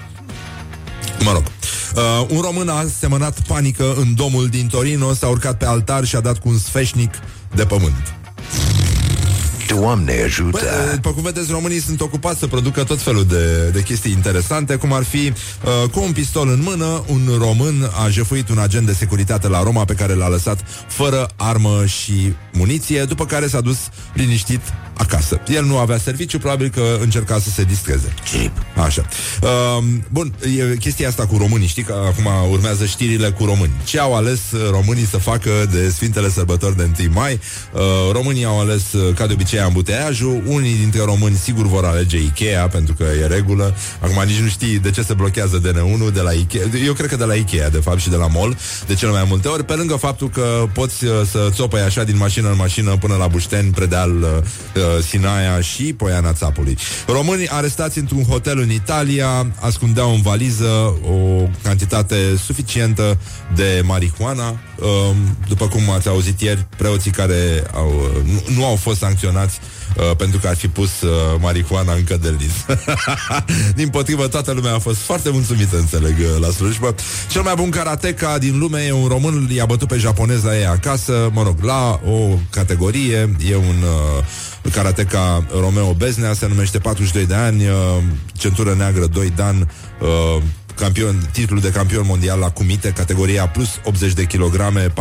Mă rog. Uh, un român a semănat panică în domul din Torino, s-a urcat pe altar și a dat cu un sfeșnic de pământ. Doamne ajută! Bă, după cum vedeți, românii sunt ocupați să producă tot felul de, de chestii interesante, cum ar fi uh, cu un pistol în mână, un român a jefuit un agent de securitate la Roma pe care l-a lăsat fără armă și muniție, după care s-a dus liniștit acasă. El nu avea serviciu, probabil că încerca să se distreze. Chip. Așa. Uh, bun, e chestia asta cu românii, știi că acum urmează știrile cu români. Ce au ales uh, românii să facă de Sfintele Sărbători de 1 mai? Uh, românii au ales, uh, ca de obicei, ambuteajul. Unii dintre români sigur vor alege Ikea, pentru că e regulă. Acum nici nu știi de ce se blochează DN1 de la Ikea. Eu cred că de la Ikea, de fapt, și de la mall, de cele mai multe ori, pe lângă faptul că poți uh, să țopăi așa din mașină în mașină până la Bușteni, Predeal, uh, uh, Sinaia și Poiana Țapului. Românii arestați într-un hotel în Italia ascundeau în valiză o cantitate suficientă de marihuana. Um, După cum ați auzit ieri, preoții care au, nu, nu au fost sancționați uh, pentru că ar fi pus uh, marihuana în cădelis. din potrivă, toată lumea a fost foarte mulțumită, înțeleg, uh, la slujbă. Cel mai bun karateca din lume e un român, i-a bătut pe japonez la ei acasă, mă rog, la o categorie, e un uh, karateca Romeo Beznea, se numește 42 de ani, uh, centură neagră 2 dan, uh, campion, titlul de campion mondial la cumite, categoria plus 80 de kilograme, 40-44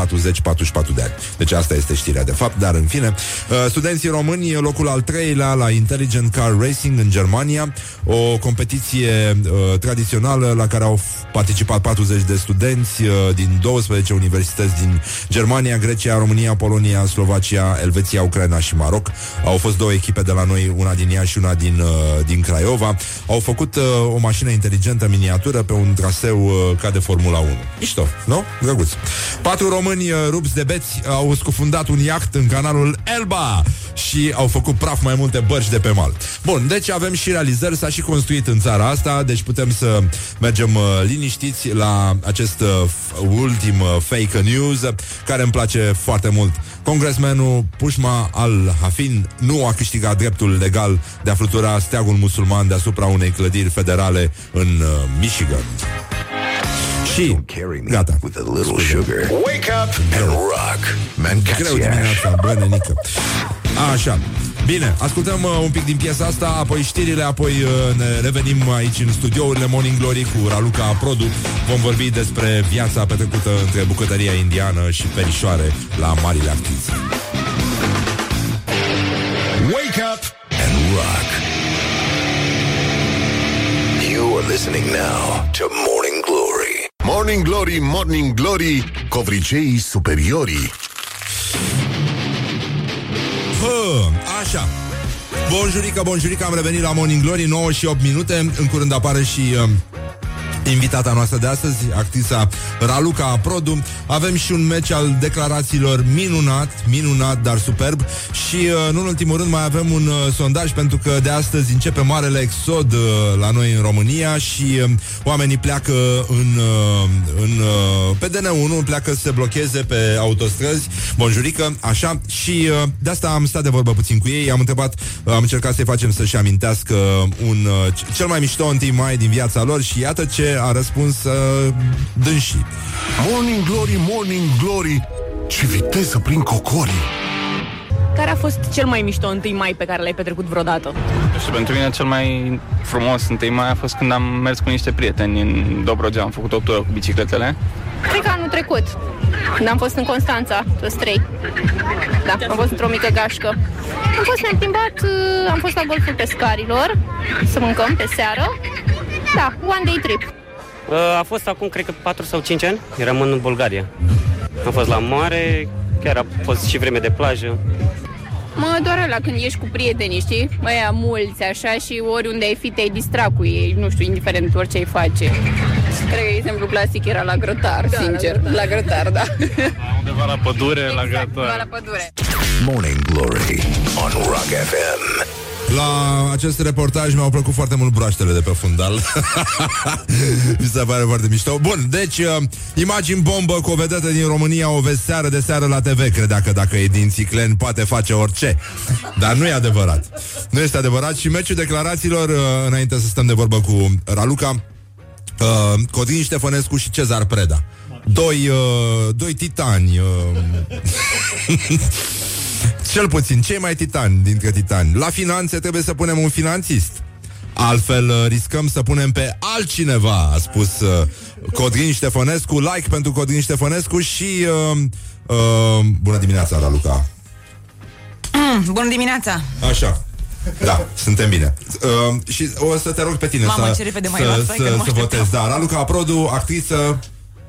de ani. Deci asta este știrea de fapt, dar în fine. Uh, studenții români, locul al treilea la Intelligent Car Racing în Germania, o competiție uh, tradițională la care au f- participat 40 de studenți uh, din 12 universități din Germania, Grecia, România, Polonia, Slovacia, Elveția, Ucraina și Maroc. Au fost două echipe de la noi, una din Iași și una din, uh, din Craiova. Au făcut uh, o mașină inteligentă miniatură pe un traseu uh, ca de Formula 1. Mișto, nu? Drăguț. Patru români uh, rupți de beți au scufundat un iaht în canalul Elba și au făcut praf mai multe bărci de pe mal. Bun, deci avem și realizări, s-a și construit în țara asta, deci putem să mergem uh, liniștiți la acest uh, ultim uh, fake news care îmi place foarte mult. Congresmenul Pushma al-Hafin nu a câștigat dreptul legal de a flutura steagul musulman deasupra unei clădiri federale în uh, Michigan. Și gata. With a little sugar. Wake up and rock. Greu dimineața, bă, nenică. Așa. Bine, ascultăm uh, un pic din piesa asta, apoi știrile, apoi uh, ne revenim aici în studiourile Morning Glory cu Raluca Produ. Vom vorbi despre viața petrecută între bucătăria indiană și perișoare la marile actrițe. Wake up and rock. You are listening now to Morning Glory. Morning Glory, Morning Glory, covriceii superiorii. Hă, așa. Bonjurică, bonjurică, am revenit la Morning Glory 9 și 8 minute În curând apare și uh, invitata noastră de astăzi Actrița Raluca Produ. Avem și un meci al declarațiilor minunat Minunat, dar superb. Și uh, nu în ultimul rând mai avem un uh, sondaj Pentru că de astăzi începe marele exod uh, La noi în România Și uh, oamenii pleacă în, uh, în uh, Pe DN1 Pleacă să se blocheze pe autostrăzi Bonjurică, așa. Și uh, de asta am stat de vorbă puțin cu ei. Am întrebat, uh, am încercat să-i facem să-și amintească un, uh, c- Cel mai mișto 1 mai din viața lor Și iată ce a răspuns uh, dânsii Morning Glory, Morning Glory, ce viteză prin cocorii. Care a fost cel mai mișto 1 mai pe care l-ai petrecut vreodată? Nu știu, pentru mine cel mai frumos întâi mai a fost când am mers cu niște prieteni în Dobrogea, am făcut o tură cu bicicletele. Cred că anul trecut, când am fost în Constanța, toți trei. Da, am fost într-o mică gașcă. Am fost, ne-am plimbat, uh, am fost la golful pescarilor, să mâncăm pe seară. Da, one day trip. Uh, A fost acum, cred că 4 sau 5 ani, eram în Bulgaria. Am fost la mare, chiar a fost și vreme de plajă. Mă doare la când ești cu prietenii, știi? Măia mulți, așa, și oriunde ai fi, te-ai distra cu ei, nu știu, indiferent orice ai face. Cred că exemplu clasic era la grătar, da, sincer. La grătar, da. Undeva la pădure, la Exact, gata. la pădure. Morning Glory on Rock FM. La acest reportaj mi-au plăcut foarte mult broaștele de pe fundal. Mi se pare foarte mișto. Bun, deci uh, imagini bombă cu o vedetă din România O vezi seară de seară la TV Credea că dacă e din Țiclen poate face orice. Dar nu e adevărat. Nu este adevărat și meciul declarațiilor uh, Înainte să stăm de vorbă cu Raluca uh, Codin Ștefănescu și Cezar Preda. Doi, uh, doi titani uh, Cel puțin, cei mai titani dintre titani La finanțe trebuie să punem un finanțist Altfel uh, riscăm să punem pe altcineva A spus uh, Codrin Ștefănescu Like pentru Codrin Ștefănescu Și uh, uh, Bună dimineața, Raluca Mm, bună dimineața! Așa da, suntem bine. Uh, și o să te rog pe tine Mamă, să, ce repede m-ai să, luat, stai că nu să, mă să așteptam. votezi. Da, Raluca Produ, actriță,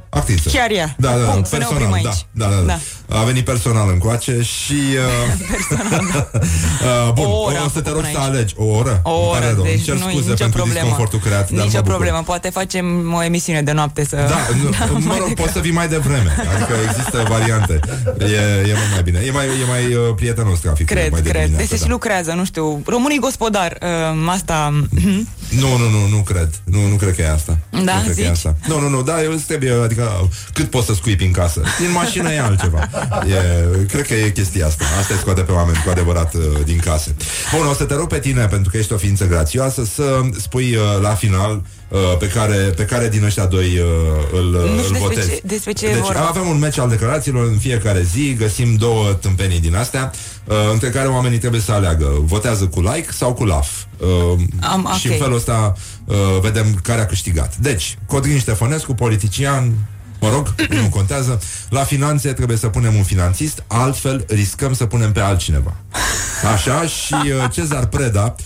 actriță. Chiar ea. Da, da, da, Punct, să ne personal, oprim da, aici. da, da, da. Da. A venit personal încoace și... Uh, personal, da. uh, bun, O o, oră o am să te făcut rog până să aici. alegi. O oră? O Îmi pare oră, rău. Îmi deci cer nu scuze nicio pentru problemă. disconfortul creat, dar Nicio mă bucur. problemă, poate facem o emisiune de noapte să... Da, nu, mă rog, poți să vii mai devreme Adică există variante E, e mult mai bine E mai, e mai uh, prietenos traficul Cred, mai de cred. dimineață, Deci se și lucrează, nu știu. Românii gospodar, uh, asta... Nu, nu, nu, nu cred. Nu, nu cred că e asta. Da, nu cred că e zici? asta. Nu, nu, nu, da, eu îți trebuie, adică cât poți să scuipi în casă? Din mașină e altceva. E, cred că e chestia asta. Asta îi scoate pe oameni cu adevărat uh, din case. Bun, o să te rog pe tine, pentru că ești o ființă grațioasă, să spui uh, la final uh, pe, care, pe care din ăștia doi uh, îl, Nu îl știu despre votezi. ce, despre ce Deci e vorba. avem un meci al declarațiilor în fiecare zi, găsim două tâmpenii din astea, uh, între care oamenii trebuie să aleagă. Votează cu like sau cu laf. Uh, Am- Și ok. în felul ăsta uh, vedem care a câștigat. Deci, Codrin Ștefănescu, politician, mă rog, nu contează. La finanțe trebuie să punem un finanțist, altfel riscăm să punem pe altcineva. Așa, și uh, Cezar Preda, uh,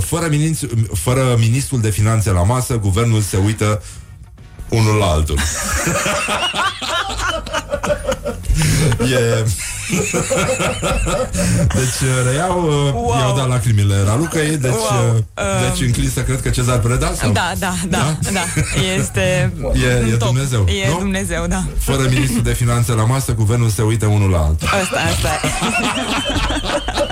fără, ministru, fără ministrul de finanțe la masă, guvernul se uită unul la altul. e, deci uh, reiau, uh, Wow. i-au dat lacrimile Ralucăi, deci, Wow. uh, deci înclin să cred că Cezar Preda sau? Da, da, da, da. Este E- e top. Dumnezeu, E nu? Dumnezeu, da. Fără ministru de finanțe la masă, guvernul se uită unul la altul. Asta, asta.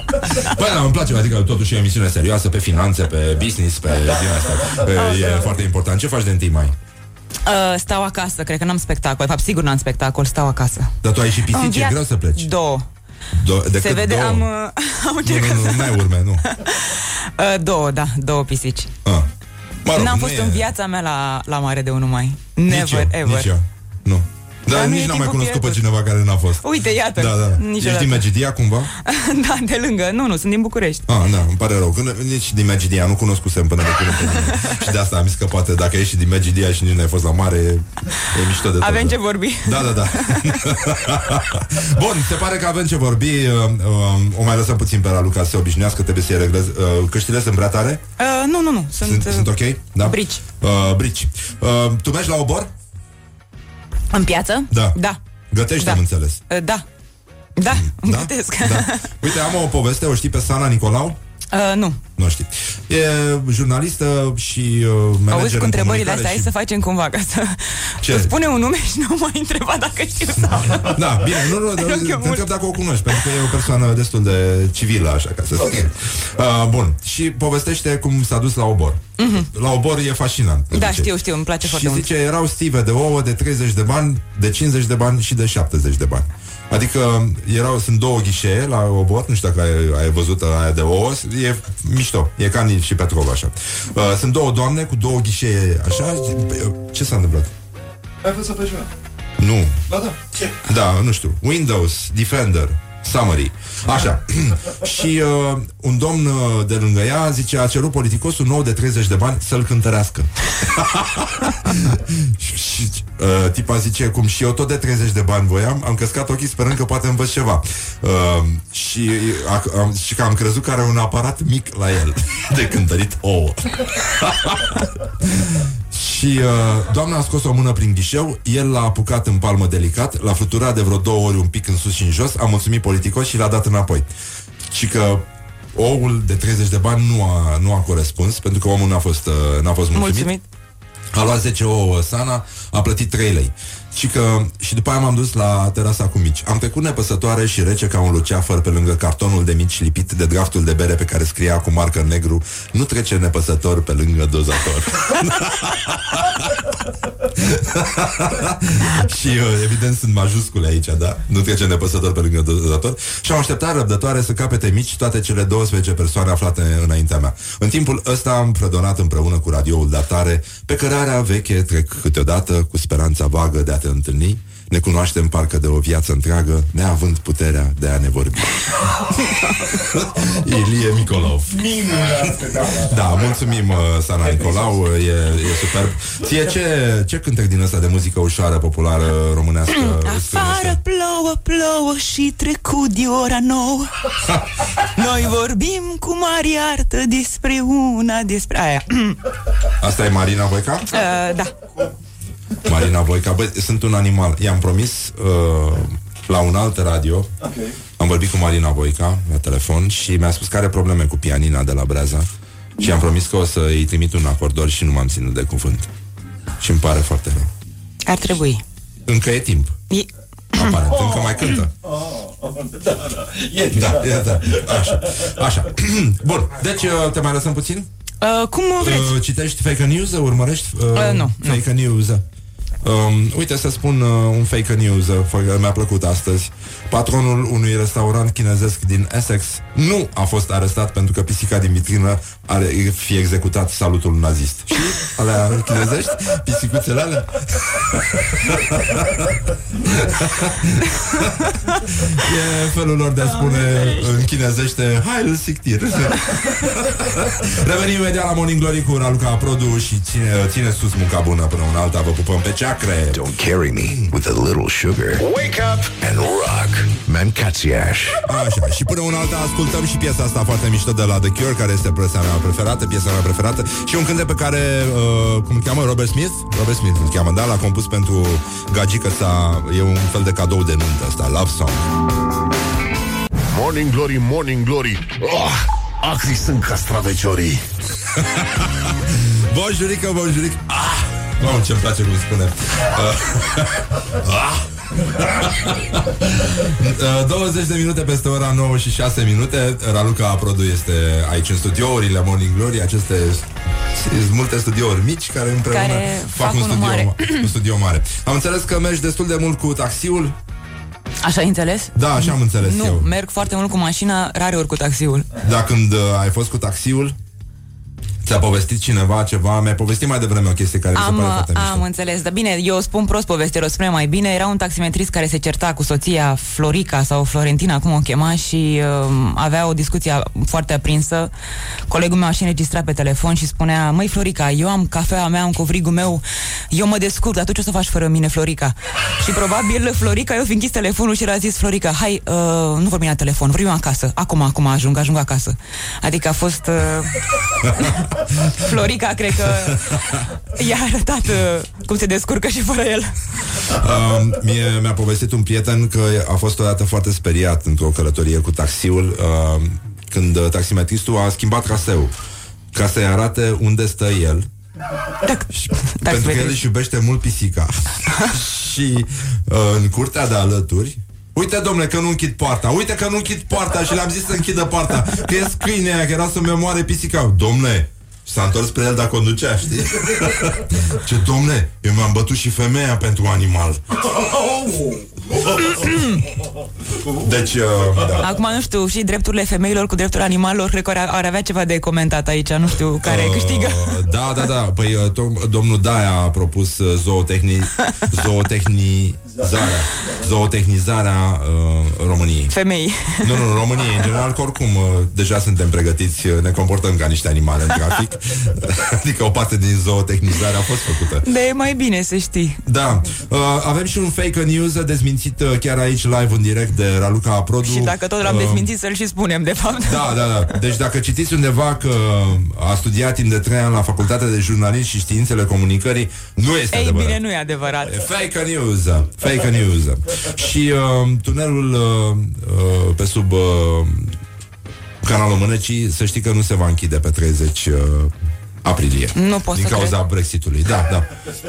Băi, da, îmi place, adică totuși e o emisiune serioasă pe finanțe, pe business, pe din asta. E, e foarte important. Ce faci de 1 mai? Uh, stau acasă, cred că n-am spectacol. De fapt, sigur n-am spectacol, stau acasă. Dar tu ai și În pisici, e via- greu să pleci. Două. Do- decât Se vede, două. am, uh, am Nu, încercat nu, nu, nu ai urme, nu. Uh, două, da, două pisici. Ah. Mă rog, N-am nu fost e- în viața mea la, la mare de 1 mai. Never, nici eu, ever. Nici eu. Nu. Dar Dar nu nici e n-am mai timpul cunoscut pe pierdut. cineva care n-a fost. Uite, iată. Da, da. Niciodată. Ești din Megidia cumva? da, de lângă. Nu, nu, sunt din București. Ah, da, îmi pare rău. Când, nici din Megidia, nu cunoscusem până de curând pe nimeni. Și de asta am zis că poate dacă ești din Megidia și nici nu ai fost la mare, e, e mișto de tot. Avem da. ce vorbi. Da, da, da. Bun, se pare că avem ce vorbi. Uh, uh, o mai lăsăm puțin pe la Luca să se obișnuiască, trebuie să-i reglez. Uh, căștile sunt prea tare? Uh, nu, nu, nu. Sunt, Sunt, uh, sunt ok? Da? brici. Uh, brici. Uh, tu mergi la obor? În piață? Da. Da. Gătești, Da. am înțeles. Uh, da. Da, Da? gătesc. Da. Uite, am o poveste, o știi pe Sana Nicolau? Uh, nu. Nu știi. E jurnalistă și uh, manager Auzi cu în întrebările comunicare astea, hai și... să facem cumva ca să, Ce? să spune un nume și nu mai întreba dacă știu sau nu. Da, bine, nu, nu, Rog eu te mult. întreb dacă o cunoști, pentru că e o persoană destul de civilă, așa ca să spun. Uh, bun, și povestește cum s-a dus la obor. La obor e fascinant. de Mhm. Da, obicei. știu, știu, îmi place foarte Și mult. zice, erau stive de ouă de 30 de bani, de 50 de bani și de 70 de bani. Adică erau, sunt două ghișee la obor, nu știu dacă ai, ai văzut aia de ouă, e mișto, e ca Nil și Petrov așa. Uh, sunt două doamne cu două ghișee așa, ce s-a întâmplat? Ai fost să faci Nu, Ba da. Ce? da, nu știu. Windows, Defender, Summary. Așa. și uh, un domn uh, de lângă ea zice, a cerut politicosul nou de 30 de bani să-l cântărească. și și uh, tipa zice, cum și eu tot de 30 de bani voiam, am căscat ochii sperând că poate învăț ceva. Uh, și, a, am, și că am crezut că are un aparat mic la el de cântărit ouă. Și uh, doamna a scos o mână prin ghișeu, el l-a apucat în palmă delicat, l-a fluturat de vreo două ori un pic în sus și în jos, a mulțumit politicos și l-a dat înapoi. Și că oul de 30 de bani nu a, nu a corespuns, pentru că omul n-a fost, uh, n-a fost mulțumit. Mulțumit. A luat 10 ouă Sana, a plătit 3 lei. Și, că, și după aia m-am dus la terasa cu mici. Am trecut nepăsătoare și rece ca un luceafăr pe lângă cartonul de mici lipit de draftul de bere pe care scria cu marcă negru Nu trece nepăsător pe lângă dozator. și uh, evident sunt majuscule aici, da? Nu trece nepăsător pe lângă dozator. Și am așteptat răbdătoare să capete mici toate cele 12 persoane aflate înaintea mea. În timpul ăsta am predonat împreună cu radioul datare pe cărarea veche trec câteodată cu speranța vagă de a te întâlni. Ne cunoaștem parcă de o viață întreagă, neavând puterea de a ne vorbi. Ilie Micolov. Da, mulțumim, uh, Sana Nicolau, uh, e, e superb. Ție ce, ce cântec din ăsta de muzică ușoară, populară, românească? îți Afară plouă, plouă și trecut de ora nouă Noi vorbim cu mari artă despre una, despre aia Asta e Marina Voica? uh, Da, Marina Voica, băi, sunt un animal. I-am promis uh, la un alt radio, Ok. am vorbit cu Marina Voica la telefon și mi-a spus că are probleme cu pianina de la Breaza și am promis că o să îi trimit un acordor și nu m-am ținut de cuvânt. Și îmi pare foarte rău. ar trebui Încă e timp. e... Aparent, încă mai cântă. Da, da. E, Da, e, da. Așa. Așa. Bun, deci uh, te mai lăsăm puțin? uh, Cum vreți? Uh, citești fake news? Urmărești uh, Uh, nu, fake news? Um, uite să spun uh, un fake news uh, fă- Mi-a plăcut astăzi. Patronul unui restaurant chinezesc din Essex Nu a fost arestat pentru că pisica din vitrină Are fi executat salutul nazist. Și alea chinezești? Pisicuțele alea? e felul lor de a spune în chinezește Heil Siktir Revenim imediat la Morning Glory cu Raluca Produ Și ține, ține sus munca bună până una alta Vă pupăm pe ceacră ceacre. Don't carry me with a little sugar. Wake up and rock. Mancațiaș. Așa, și până una alta ascultăm și piesa asta foarte mișto de la The Cure, care este piesa mea preferată, piesa mea preferată, și un cântec pe care, uh, cum îl cheamă, Robert Smith? Robert Smith îl cheamă, da? L-a compus pentru gagică sa, e un fel de cadou de nuntă asta, Love Song. Morning Glory, Morning Glory oh, Acri sunt castraveciorii Bonjurică, bonjurică ah! Mamă, ce-mi place cum spune uh, ah! Uh, 20 de minute peste ora 9 și 6 minute Raluca Produ este aici în studiourile Morning Glory Aceste sunt multe studiouri mici care împreună Care fac, fac un, unul studio, mare. un studio mare Am înțeles că mergi destul de mult cu taxiul Așa ai înțeles? Da, așa am înțeles nu, eu merg foarte mult cu mașina, rare ori cu taxiul. Dar când uh, ai fost cu taxiul Ți-a povestit cineva ceva Mi-ai povestit mai devreme o chestie care mi se Am, pare foarte mișto am înțeles, dar bine, eu spun prost povestea, o spune mai bine. Era un taximetrist care se certa cu soția Florica sau Florentina, cum o chema, și uh, avea o discuție foarte aprinsă. Colegul meu a și înregistrat pe telefon și spunea, măi Florica, eu am cafea mea, am covrigul meu, eu mă descurc, dar tu ce o să faci fără mine, Florica? Și probabil Florica, eu fi închis telefonul și el a zis, Florica, hai, uh, nu vorbim la telefon, vorbim acasă. Acum, acum ajung, ajung acasă. Adică a fost... Uh, Florica, cred că i-a arătat uh, cum se descurcă și fără el. Uh, mie mi-a povestit un prieten că a fost odată foarte speriat într-o călătorie cu taxiul uh, când uh, taximetristul a schimbat traseul ca să-i arate unde stă el. Și, pentru că el își iubește mult pisica. Și uh, în curtea de alături Uite, domnule, că nu închid poarta Uite că nu închid poarta și le-am zis să închidă poarta Că e câine aia, că era să-mi omoare pisica. Domnule, și s-a întors spre el, dar conducea, știi? Ce, domne, eu mi-am bătut și femeia pentru animal. Deci, uh, da. Acum nu știu, și drepturile femeilor cu drepturile animalelor cred că ar, ar avea ceva de comentat aici, nu știu care Uh, câștigă. Da, da, da. Păi uh, tom- domnul Daia a propus uh, zootehni, zootechnizarea, zootechnizarea uh, României. Femei. Nu, nu, României, în general, că oricum uh, deja suntem pregătiți, uh, ne comportăm ca niște animale în trafic. adică o parte din zootechnizare a fost făcută. De e mai bine să știi. Da, uh, avem și un fake news dezmințit uh, chiar aici live în direct de Raluca Produ. Și dacă tot l-am Uh, desmințit să-l și spunem, de fapt. da, da, da. Deci dacă citiți undeva că a studiat timp de 3 ani la Facultatea de Jurnalism și Științele Comunicării, nu este Ei adevărat. bine, nu e adevărat. E Fake news, fake news. Și uh, tunelul uh, uh, pe sub uh, canalul Mânecii, să știi că nu se va închide pe 30 uh, aprilie. Nu pot Din să cauza cred. Brexitului. Da, da.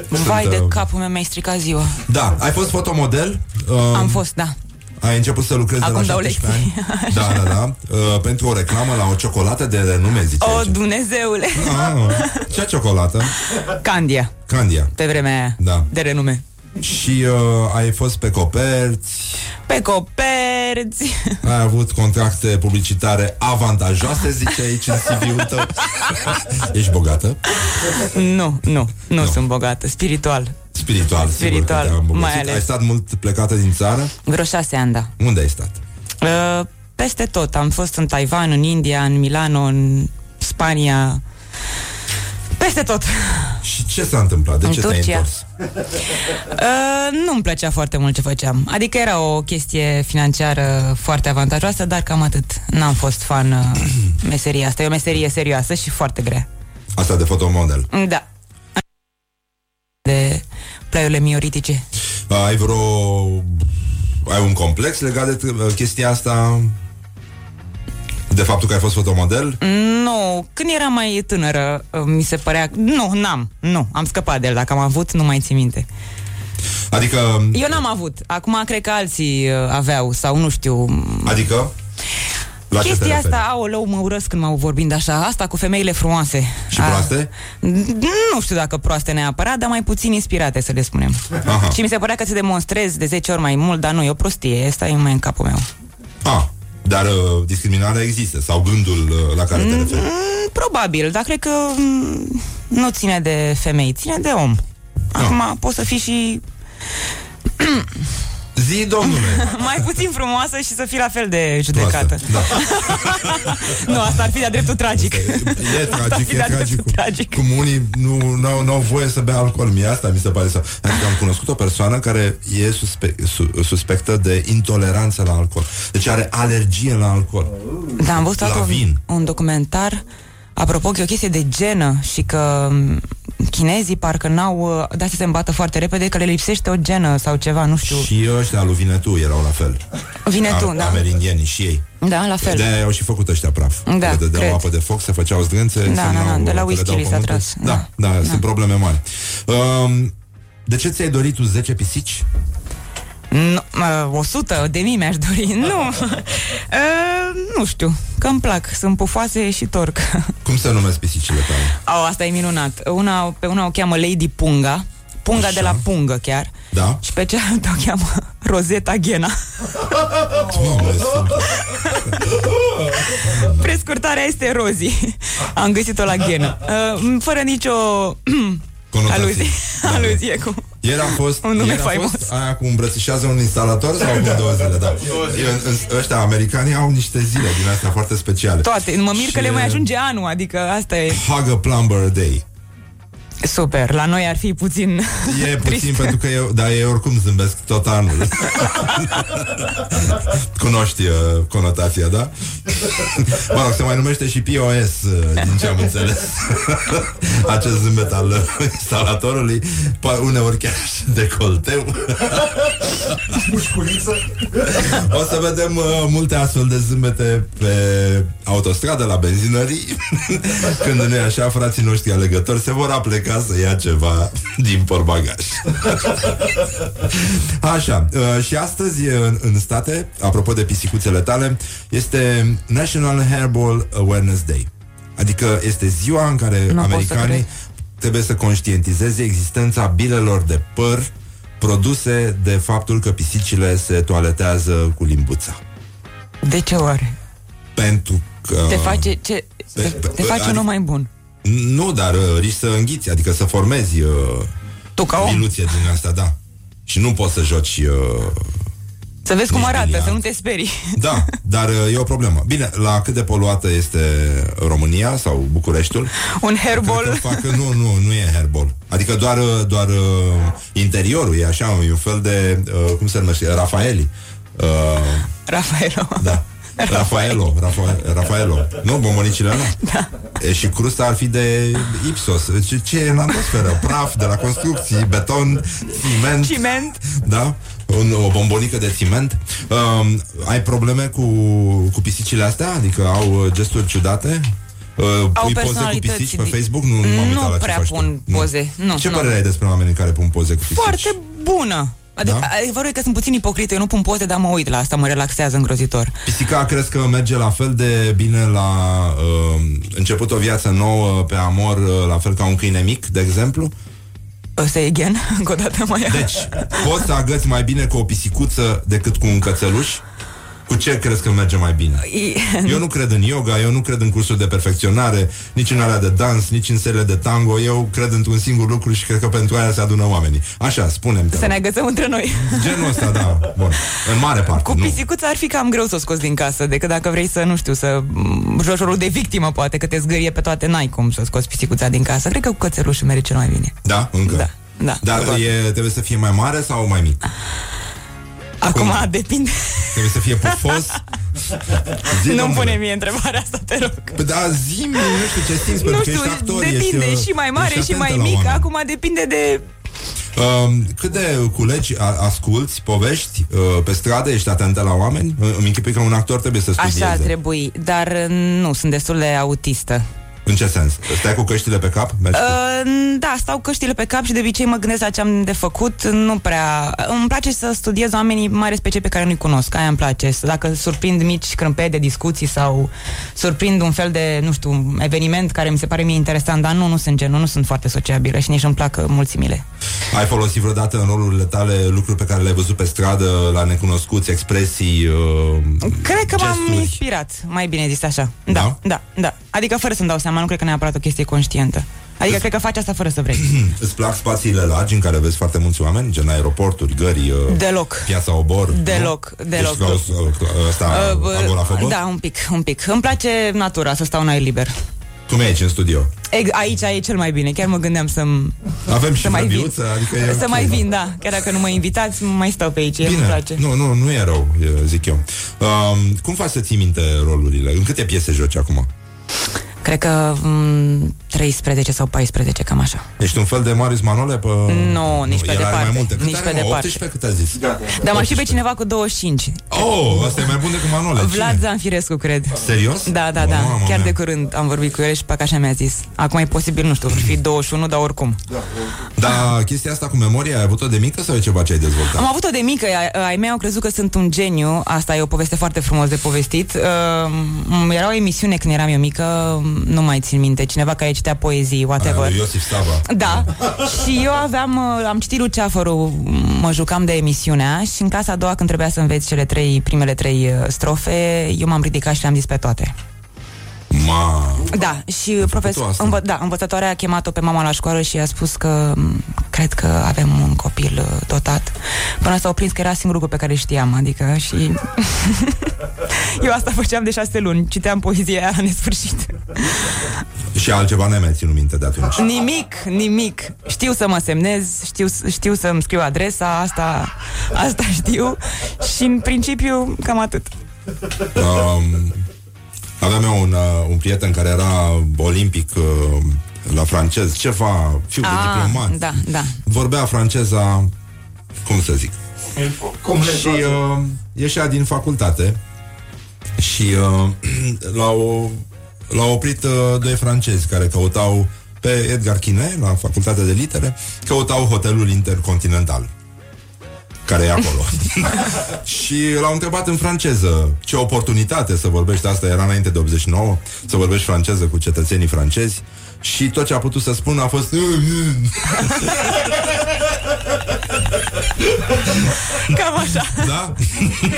Vai Sunt, de uh, capul meu, mi-ai stricat ziua. Da, ai fost fotomodel? Uh, Am fost, da. Ai început să lucrezi Acum de la dau 17 lecții. ani? Da, da, da. Uh, pentru o reclamă la o ciocolată de renume, zice O, aici. Dumnezeule! Ah, ce ciocolată? Candia, Candia. pe vremea aia, Da. de renume. Și uh, ai fost pe coperți, Pe coperți. ai avut contracte publicitare avantajoase, zice aici în CV-ul tău. Ești bogată? Nu, nu, nu sunt bogată, spiritual. Spiritual, sigur Spiritual, că te-a îmbogățit. mai ales. Ai stat mult plecată din țară? Vreo șase ani, da. Unde ai stat? Uh, peste tot. Am fost în Taiwan, în India, în Milano, în Spania. Peste tot. Și ce s-a întâmplat? De În ce te-ai Turcia. întors? Uh, nu-mi plăcea foarte mult ce făceam. Adică era o chestie financiară foarte avantajoasă, dar cam atât. N-am fost fan uh, meseria asta. E o meserie serioasă și foarte grea. Asta de fotomodel. Da. De plaiurile mioritice. Ai vreo... Ai un complex legat de uh, chestia asta? De faptul că ai fost fotomodel? Nu, când eram mai tânără, uh, mi se părea... Nu, n-am, nu, am scăpat de el. Dacă am avut, nu mai țin minte. Adică... Eu n-am avut. Acum cred că alții uh, aveau, sau nu știu... Adică? La ce te Chestia referi? asta, aoleu, mă urăsc când m-au vorbind așa, asta cu femeile frumoase. Și proaste? Nu știu dacă proaste neapărat, dar mai puțin inspirate, să le spunem. Aha. Și mi se părea că se demonstrez de 10 ori mai mult, dar nu, e o prostie, asta e mai în capul meu. Ah, dar uh, discriminarea există sau gândul uh, la care te referi? Mm, Probabil, dar cred că mm, nu ține de femei, ține de om. Acum poți să fii și... Zi, domnule! mai puțin frumoasă și să fii la fel de judecată. Da. nu, asta ar fi de-a dreptul tragic. E Asta ar tragic, fi e de-a tragic. dreptul Cum, tragic. cum unii nu n-au, n-au voie să bea alcool. Mie asta mi se pare să... Adică am cunoscut o persoană care e suspe, su, suspectă de intoleranță la alcool. Deci are alergie la alcool. Da, am văzut La un, vin. un documentar Apropo că e o chestie de genă și că m, chinezii parcă n-au uh, dat să se îmbată foarte repede că le lipsește o genă sau ceva, nu știu. Și ăștia lui Vinetu erau la fel. Vinetu, Am- da. Amerindienii și ei. Da, la fel. De au și făcut ăștia praf. Da, le dădeau cred. apă de foc, se făceau zdrânțe. Da, semnau da, da, de la că le whisky dau li s-a pământul. tras. Da, da, da, sunt probleme mari. Um, de ce ți-ai dorit tu 10 pisici? Nu, uh, 100 de mii mi-aș dori. Nu. Uh, nu știu. Că îmi plac. Sunt pufoase și torc. Cum se numesc pisicile tale? Au, asta e minunat. Una, pe una o cheamă Lady Punga. Punga Așa. de la pungă chiar. Da? Și pe cealaltă o cheamă Rosetta Ghena. Doamne, sunt... Prescurtarea este Rozi. Am găsit-o la ghenă. Uh, fără nicio Conotație. aluzie, aluzie cu... Ieri am fost, Un nume ieri a faimos. fost aia cu îmbrățișează un instalator sau cu două zile, da. În- în- Ăștia americanii au niște zile din astea foarte speciale. Toate. Mă mir că Și- le mai ajunge anul, adică asta e Hug a plumber day. Super. La noi ar fi puțin E puțin trist. pentru că eu, dar ei oricum zâmbesc tot anul. Cunoști uh, conotația, da? mă rog, se mai numește și POS, uh, din ce am înțeles. Acest zâmbet al uh, instalatorului, pa- uneori chiar și decolteu. Mușculiță. O să vedem uh, multe astfel de zâmbete pe autostradă, la benzinării, când nu e așa, frații noștri alegători se vor apleca să ia ceva din portbagaj. Așa, uh, și astăzi în, în state, apropo de pisicuțele tale, este National Hairball Awareness Day. Adică este ziua în care Nu pot să americanii cred. trebuie să conștientizeze existența bilelor de păr produse de faptul că pisicile se toaletează cu limbuța. De ce oare? Pentru că... Te face, ce, te, pe- te face un adică- om mai bun. Nu, dar uh, riști să înghiți, adică să formezi uh, Tu ca om. diluție din asta, da. Și nu poți să joci... Uh, Să vezi cum Nici arată, biliard. să nu te sperii. da, dar uh, e o problemă. Bine, la cât de poluată este România sau Bucureștiul? Un Cred hairball. că facă, nu, nu, nu e hairball. Adică doar, uh, doar uh, interiorul e așa, e un fel de, uh, cum se numește, Rafaeli. Uh, Rafaelo. da. Rafaelo, Rafa, Rafaelo. Nu, bombonicile nu. Da. E, și crusta ar fi de Ipsos. Ce, ce e în atmosferă? Praf de la construcții, beton, ciment. Ciment. Da? Un, o bombonică de ciment. Um, ai probleme cu, cu pisicile astea? Adică au uh, gesturi ciudate? Uh, Au pui poze cu personalități pisici pe di- Facebook? Nu, nu, m-am Nu uitat la ce prea faci tu. pun Nu. poze. Nu, Ce nu. părere ai despre oamenii care pun poze cu pisici? Foarte bună. Adică, Da? adevărul e că sunt puțin ipocrită, eu nu pun poze, dar mă uit la asta, mă relaxează îngrozitor. Pisica crezi că merge la fel de bine la uh, început o viață nouă pe amor, uh, la fel ca un câine mic, de exemplu? O să again, încă o dată mai Deci, poți să agăți mai bine cu o pisicuță decât cu un cățeluș? Cu ce crezi că merge mai bine? Eu nu cred în yoga, eu nu cred în cursuri de perfecționare, nici în alea de dans, nici în serile de tango. Eu cred într-un singur lucru și cred că pentru aia se adună oamenii. Așa, spunem Să ne agățăm între noi. Genul ăsta, da. Bun. În mare parte, Cu nu. pisicuța ar fi cam greu să o scoți din casă Decât dacă vrei să, nu știu, să m, joci rolul de victimă Poate că te zgârie pe toate, n-ai cum să scoți pisicuța din casă Cred că cu cățelușul merge cel mai bine Da? Încă? Da, da Dar e, trebuie să fie mai mare sau mai mic? Acum depinde Trebuie să fie pufos? Zi, Nu-mi domnule. pune mie întrebarea asta, te rog Păi da, zi nu știu ce simți, Nu pentru că știu, ești actor, depinde ești, uh, și mai mare ești și mai atentă la mic oameni. Acum depinde de Um, cât de culegi, a, asculți povești uh, pe stradă, ești atentă la oameni? Uh, Îmi închipui că un actor trebuie să studieze. Așa ar trebui, dar uh, nu, sunt destul de autistă În ce sens? Stai cu căștile pe cap? Mergi cu... Uh, da, stau căștile pe cap și de obicei mă gândesc la ce am de făcut. Nu prea... Îmi place să studiez oamenii, mai ales pe cei pe care nu-i cunosc. Aia îmi place. Să- Dacă surprind mici crâmpei de discuții sau surprind un fel de, nu știu, eveniment care mi se pare mie interesant, dar nu, nu sunt genul, nu sunt foarte sociabilă și nici nu-mi plac uh, mulțimile. Ai folosit vreodată în rolurile tale lucruri pe care le-ai văzut pe stradă, la necunoscuți, expresii, uh, Cred că m-am gesturi? inspirat, mai bine zis așa. Da, da, da. Adică fără să-mi dau seama, nu cred că neapărat o chestie conștientă. Adică cred că faci asta fără să vrei. Îți plac spațiile largi în care vezi foarte mulți oameni, gen aeroporturi, gări, uh, Deloc. piața Obor? Deloc, nu? deloc. Ești ca o- o- ăsta, Uh, bă, agorafobă? da, un pic, un pic. Îmi place natura, să stau în aer liber. Cum e aici în studio? Ex- aici e cel mai bine. Chiar mă gândeam să Avem și să mai vin. vrăbiuță, adică e Să ok, mai da. vin, da. Chiar dacă nu mă invitați, mai stau pe aici. Îmi Bine, place. nu, nu, nu e rău, e, zic eu. Um, cum faci să ții minte rolurile? În câte piese joci acum? Cred că m, 13 sau 14, cam așa. Ești un fel de Marius Manole? Pe... Nu, nici pe el are departe. mai multe. Cât Nici are, pe mă? departe. 18, cât a zis? Dar mă știu pe cineva cu 25. Oh, asta e mai bun decât Manole. Vlad Cine? Zanfirescu, cred. Serios? Da, da, da. Mamă Chiar mea. de curând am vorbit cu el și pe așa mi-a zis. Acum e posibil, nu știu, vor fi 21, dar oricum. Dar chestia asta cu memoria ai avut-o de mică sau e ceva ce ai dezvoltat? Am avut-o de mică, ai- ai mei au crezut că sunt un geniu, asta e o poveste foarte frumos de povestit. Uh, era o emisiune când eram eu mică, nu mai țin minte, cineva care citea poezii, Aia whatever. lui Iosif Saba. Da, și eu aveam, uh, am citit Luceafărul, mă jucam de emisiunea și în clasa a doua când trebuia să înveți cele trei, primele trei uh, strofe, eu m-am ridicat și le-am zis pe toate. Ma. Da, și profesor, asta? învă, da, învățătoarea a chemat-o pe mama la școală și a spus că m, cred că avem un copil uh, dotat. Până s-au prins că era singurul lucru pe care știam, adică și... Eu asta făceam de șase luni, citeam poezia aia la nesfârșit. Și altceva n-ai mai ținut minte de atunci. Nimic, nimic. Știu să mă semnez, știu, știu să-mi scriu adresa, asta, asta știu și în principiu cam atât. Um, aveam eu un, uh, un prieten care era olimpic uh, la francez, ceva, fiu de diplomat. da, da. Vorbea franceza, cum să zic, Cum le și uh, ieșea din facultate și uh, l-au, l-au oprit uh, doi francezi care căutau pe Edgar Chine, la facultatea de litere, căutau hotelul intercontinental care e acolo. și l-au întrebat în franceză ce oportunitate să vorbești, asta era înainte de 89, să vorbești franceză cu cetățenii francezi și tot ce a putut să spună a fost Cam așa. Da?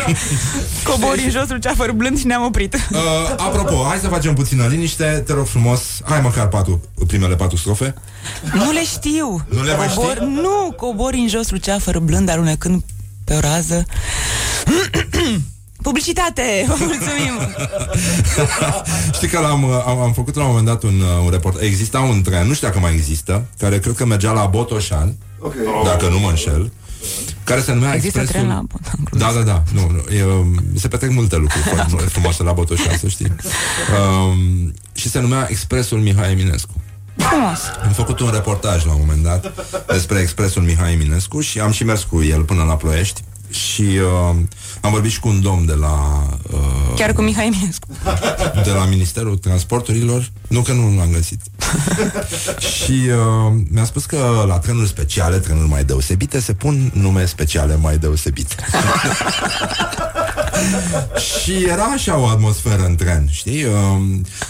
Cobori în josul ceafăr blând și ne-am oprit. Uh, apropo, hai să facem puțină liniște Te rog frumos, hai măcar patru Primele patru strofe Nu le știu. Nu le mai cobor, știi? Nu, cobori în jos luceafăr blând alunecând pe o rază. Publicitate! Vă mulțumim! Știi că l-am, uh, am, am făcut la un moment dat un, uh, un report Exista un tren, nu știu dacă mai există Care cred că mergea la Botoșan Okay. Dacă nu mă înșel care se numea Există Expresul... tren la Botoșan, Da, da, da. Nu, nu, e, um, se petrec multe lucruri foarte frumoase la Botoșan, să știi. Um, și se numea Expresul Mihai Eminescu. Frumos. Am făcut un reportaj la un moment dat despre Expresul Mihai Eminescu și am și mers cu el până la Ploiești și uh, am vorbit și cu un domn de la uh, Chiar cu Mihai Eminescu. de la Ministerul Transporturilor. Nu că nu l-am găsit. și uh, mi-a spus că la trenuri speciale, trenuri mai deosebite, se pun nume speciale mai deosebite. și era așa o atmosferă în tren, știi? Uh,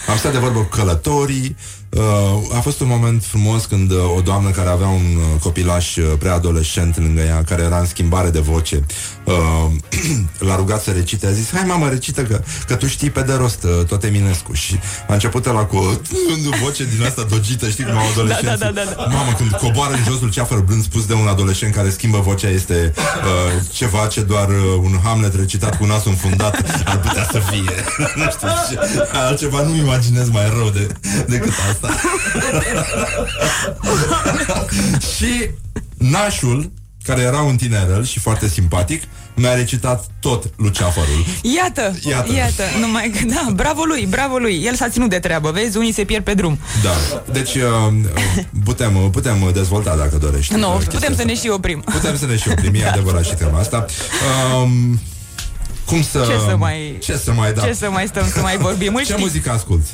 am stat de vorbă cu călătorii, Uh, a fost un moment frumos când uh, o doamnă care avea un uh, copilaș uh, preadolescent lângă ea, care era în schimbare de voce, uh, l-a rugat să recite, a zis, hai mamă, recită că, că tu știi pe de rost uh, tot Eminescu. Și a început la cu o voce din asta dogită, știi cum au adolescenții. Da, da, da, da, da. Mamă, când coboară în josul ceafăr blând spus de un adolescent care schimbă vocea este uh, ceva ce doar uh, un Hamlet recitat cu nasul înfundat ar putea să fie. nu știu, ce, altceva nu imaginez mai rău de, decât asta. și nașul, care era un tinerel și foarte simpatic, mi-a recitat tot Luceafărul. Iată, Iată. iată, iată numai că, da, bravo lui, bravo lui. El s-a ținut de treabă, vezi, unii se pierd pe drum. Da, deci uh, putem, putem dezvolta dacă dorești. Nu, uh, putem chestia să asta. ne și oprim. Putem să ne și oprim, e adevărat și treaba asta. Um, cum să... Ce să mai- Ce să mai, da. Ce să mai stăm să mai vorbim? Îl Ce știi? muzică asculti?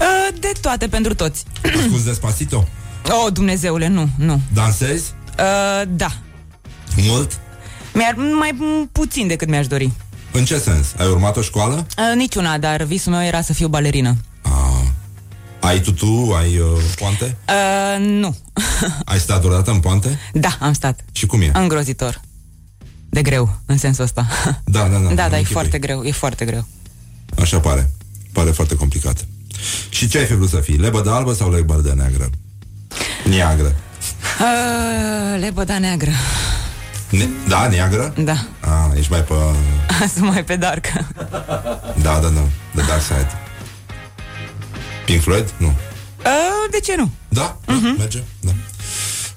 Uh, de toate pentru toți. Asculti Despacito? Oh, Dumnezeule, nu, nu. Dansezi? Uh, da. Mult? Mi-ar, mai puțin decât mi-aș dori. În ce sens? Ai urmat o școală? Uh, niciuna, dar visul meu era să fiu balerină. Ai tutu? Ai uh, poante? Uh, nu. Ai stat vreodată în poante? Da, am stat. Și cum e? Îngrozitor. De greu, în sensul ăsta. Da, da, da. Da, îmi da, e închipui. foarte greu, e foarte greu. Așa pare. Pare foarte complicat. Și ce ai fi vrut să fii? Lebădă albă sau lebădă neagră? Niagră. Uh, lebăda neagră. Ne- da, neagră? Da. Ah, ești mai pe... Sunt mai pe dark. Da, da, da. The Dark Side. Pink Floyd? Nu. Uh, de ce nu? Da, da merge. Da.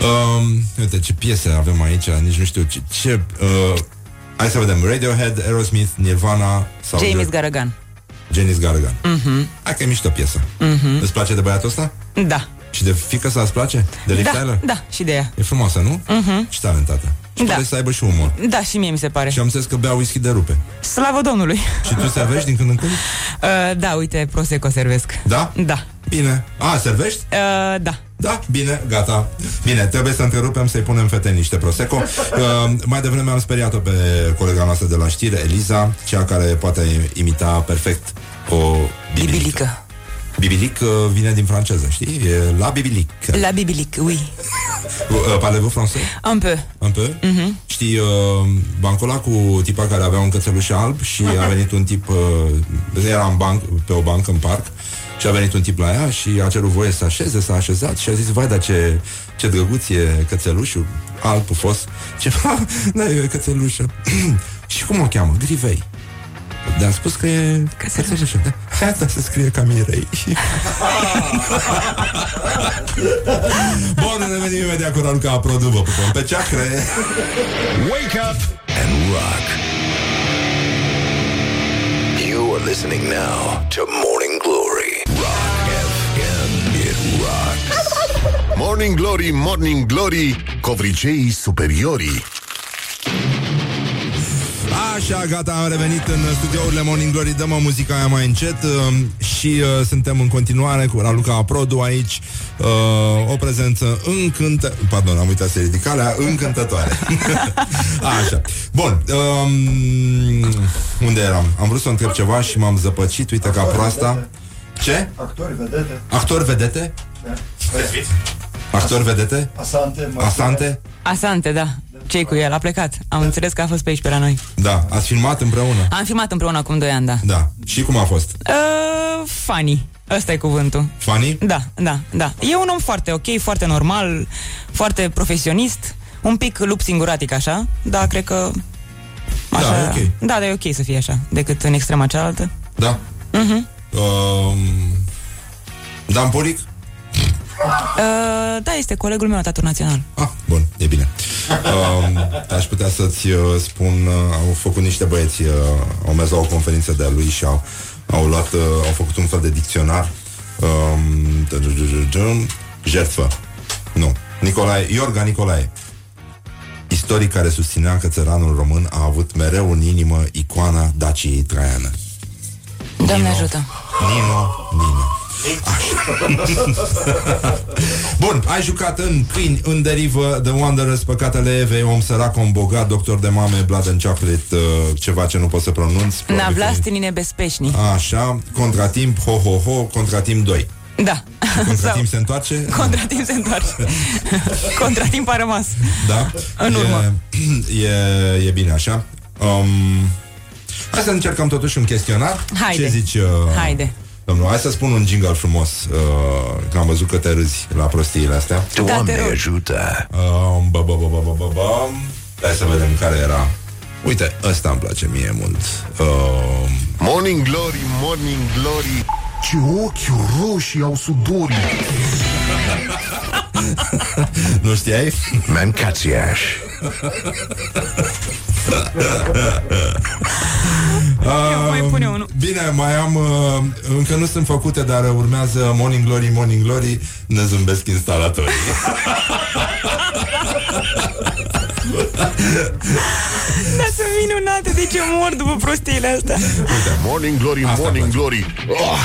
Um, uite ce piese avem aici, nici nu știu ce... ce uh, hai să vedem. Radiohead, Aerosmith, Nirvana sau... James Garagan. Janis Gargan. Mhm. Hai că e mișto piesă. Mhm. Îți place de băiatul ăsta? Da. Și de fică sa îți place? De Liv Da, Tyler? da, și de ea. E frumoasă, nu? Mhm. Și talentată. Și Da. pare să aibă și umor. Da, și mie mi se pare. Și am înțeles că bea whisky de rupe. Slavă Domnului! Și tu servești din când în când? Uh, da, uite, Prosecco servesc. Da? Da. Bine. A, servești? Uh, da. Da, bine, gata. Bine, trebuie să întrerupem să-i punem fete niște Prosecco. Uh, mai devreme am speriat-o pe colega noastră de la știre, Eliza, cea care poate imita perfect o bibilică. Bibilic uh, vine din franceză, știi? E la bibilic. La bibilic, oui. Uh, Parlez-vous français? Un peu. Un peu? Mhm. Știi, uh, bancul ăla cu tipa care avea un cățeluș alb și a venit un tip, uh, era în banc, pe o bancă în parc și a venit un tip la ea și a cerut voie să așeze, s-a așezat și a zis, vai, dar ce, ce drăguț e cățelușul alb pufos. Ce, da, e cățelușă. și cum o cheamă? Grivei. Dar a spus că e cățelușă. Da. Asta se scrie ca Mirei. Bun, revenim imediat cu Raluca Produ, vă pupăm pe ceacre. Wake up and rock. You are listening now to Morning Glory. Rock FM. It rocks. Morning Glory, Morning Glory, covriceii superiorii. Așa, gata, am revenit în studiourile Morning Glory Dăm o muzica aia mai încet uh, Și uh, suntem în continuare cu Raluca Produ aici uh, O prezență încântă Pardon, am uitat să ridic alea Încântătoare Așa, bun um, Unde eram? Am vrut să întreb ceva și m-am zăpăcit Uite ca proasta Ce? Actori, vedete. Actori vedete? Actori vedete? Asante. Asante? Asante, da. Ce cu el? A plecat. Am înțeles că a fost pe aici pe la noi. Da, ați filmat împreună Am filmat împreună acum 2 ani, da. Da, și cum a fost? Uh, funny. Ăsta e cuvântul. Funny? Da, da, da. E un om foarte ok, foarte normal, foarte profesionist, un pic lup singuratic așa, dar cred că... Așa, Da, e ok. Da, dar e ok să fie așa, decât în extrema cealaltă. Da Mhm. um, Dan Polic? Uh, da, este colegul meu, atatur național. Ah, bun, e bine um, Aș putea să-ți uh, spun uh, Au făcut niște băieți uh, Au mers la o conferință de-a lui și au, au luat uh, Au făcut un fel de dicționar um, tădădădădăm, Jertfă Nu, Nicolae, Iorga Nicolae Istoric care susținea că țăranul român a avut mereu în inimă icoana Daciei Traiană. Doamne ajută. Nino, Nino. Așa. Bun, ai jucat în Câini, în derivă, The Wanderers, Păcatele Evei, Om sărac, om bogat, Doctor de mame, Blood and Chocolate, uh, ceva ce nu pot să pronunț. Na probabil că- vlastini nebezpečni. Așa, Contratimp, Ho Ho Ho, Contratimp 2. Da. Contratimp se întoarce? Contratimp se întoarce. Contratimp a rămas. Da? În urmă. E, e, e bine așa. Um, hai să încercăm totuși un chestionar. Haide. Ce zici? Uh, Haide. Domnul, hai să spun un jingle frumos uh, Că am văzut că te râzi la prostiile astea. Doamne ajută! Uh, bă, bă, bă, bă, bă, bă, bă. Hai să vedem care era. Uite, ăsta îmi place mie mult. Uh, Morning Glory, Morning Glory. Ce ochi roșii au sudorii. Nu știai? Mancațiaș Uh, mai pune unul. Bine, mai am uh, Încă nu sunt făcute, dar urmează Morning Glory, Morning Glory. Ne zâmbesc instalatorii. Dar sunt minunate, de ce mor după prostiile astea? Uite, Morning Glory, Morning Glory. Oh,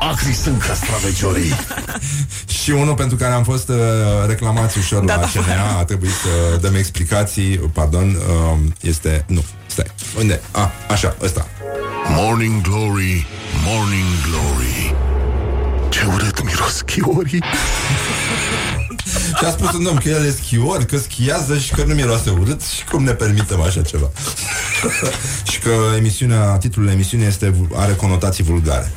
Acri sunt castraveciorii Și unul pentru care am fost uh, reclamați ușor Da, la da. CNA A trebuit să dăm explicații Pardon, uh, este... Nu, stai, unde? A, așa, ăsta Morning Glory, Morning Glory Ce urât miros chiorii Și a spus un domn că el e schior, că schiază și că nu miroase urât și cum ne permitem așa ceva. și că emisiunea, titlul emisiunii este, are conotații vulgare.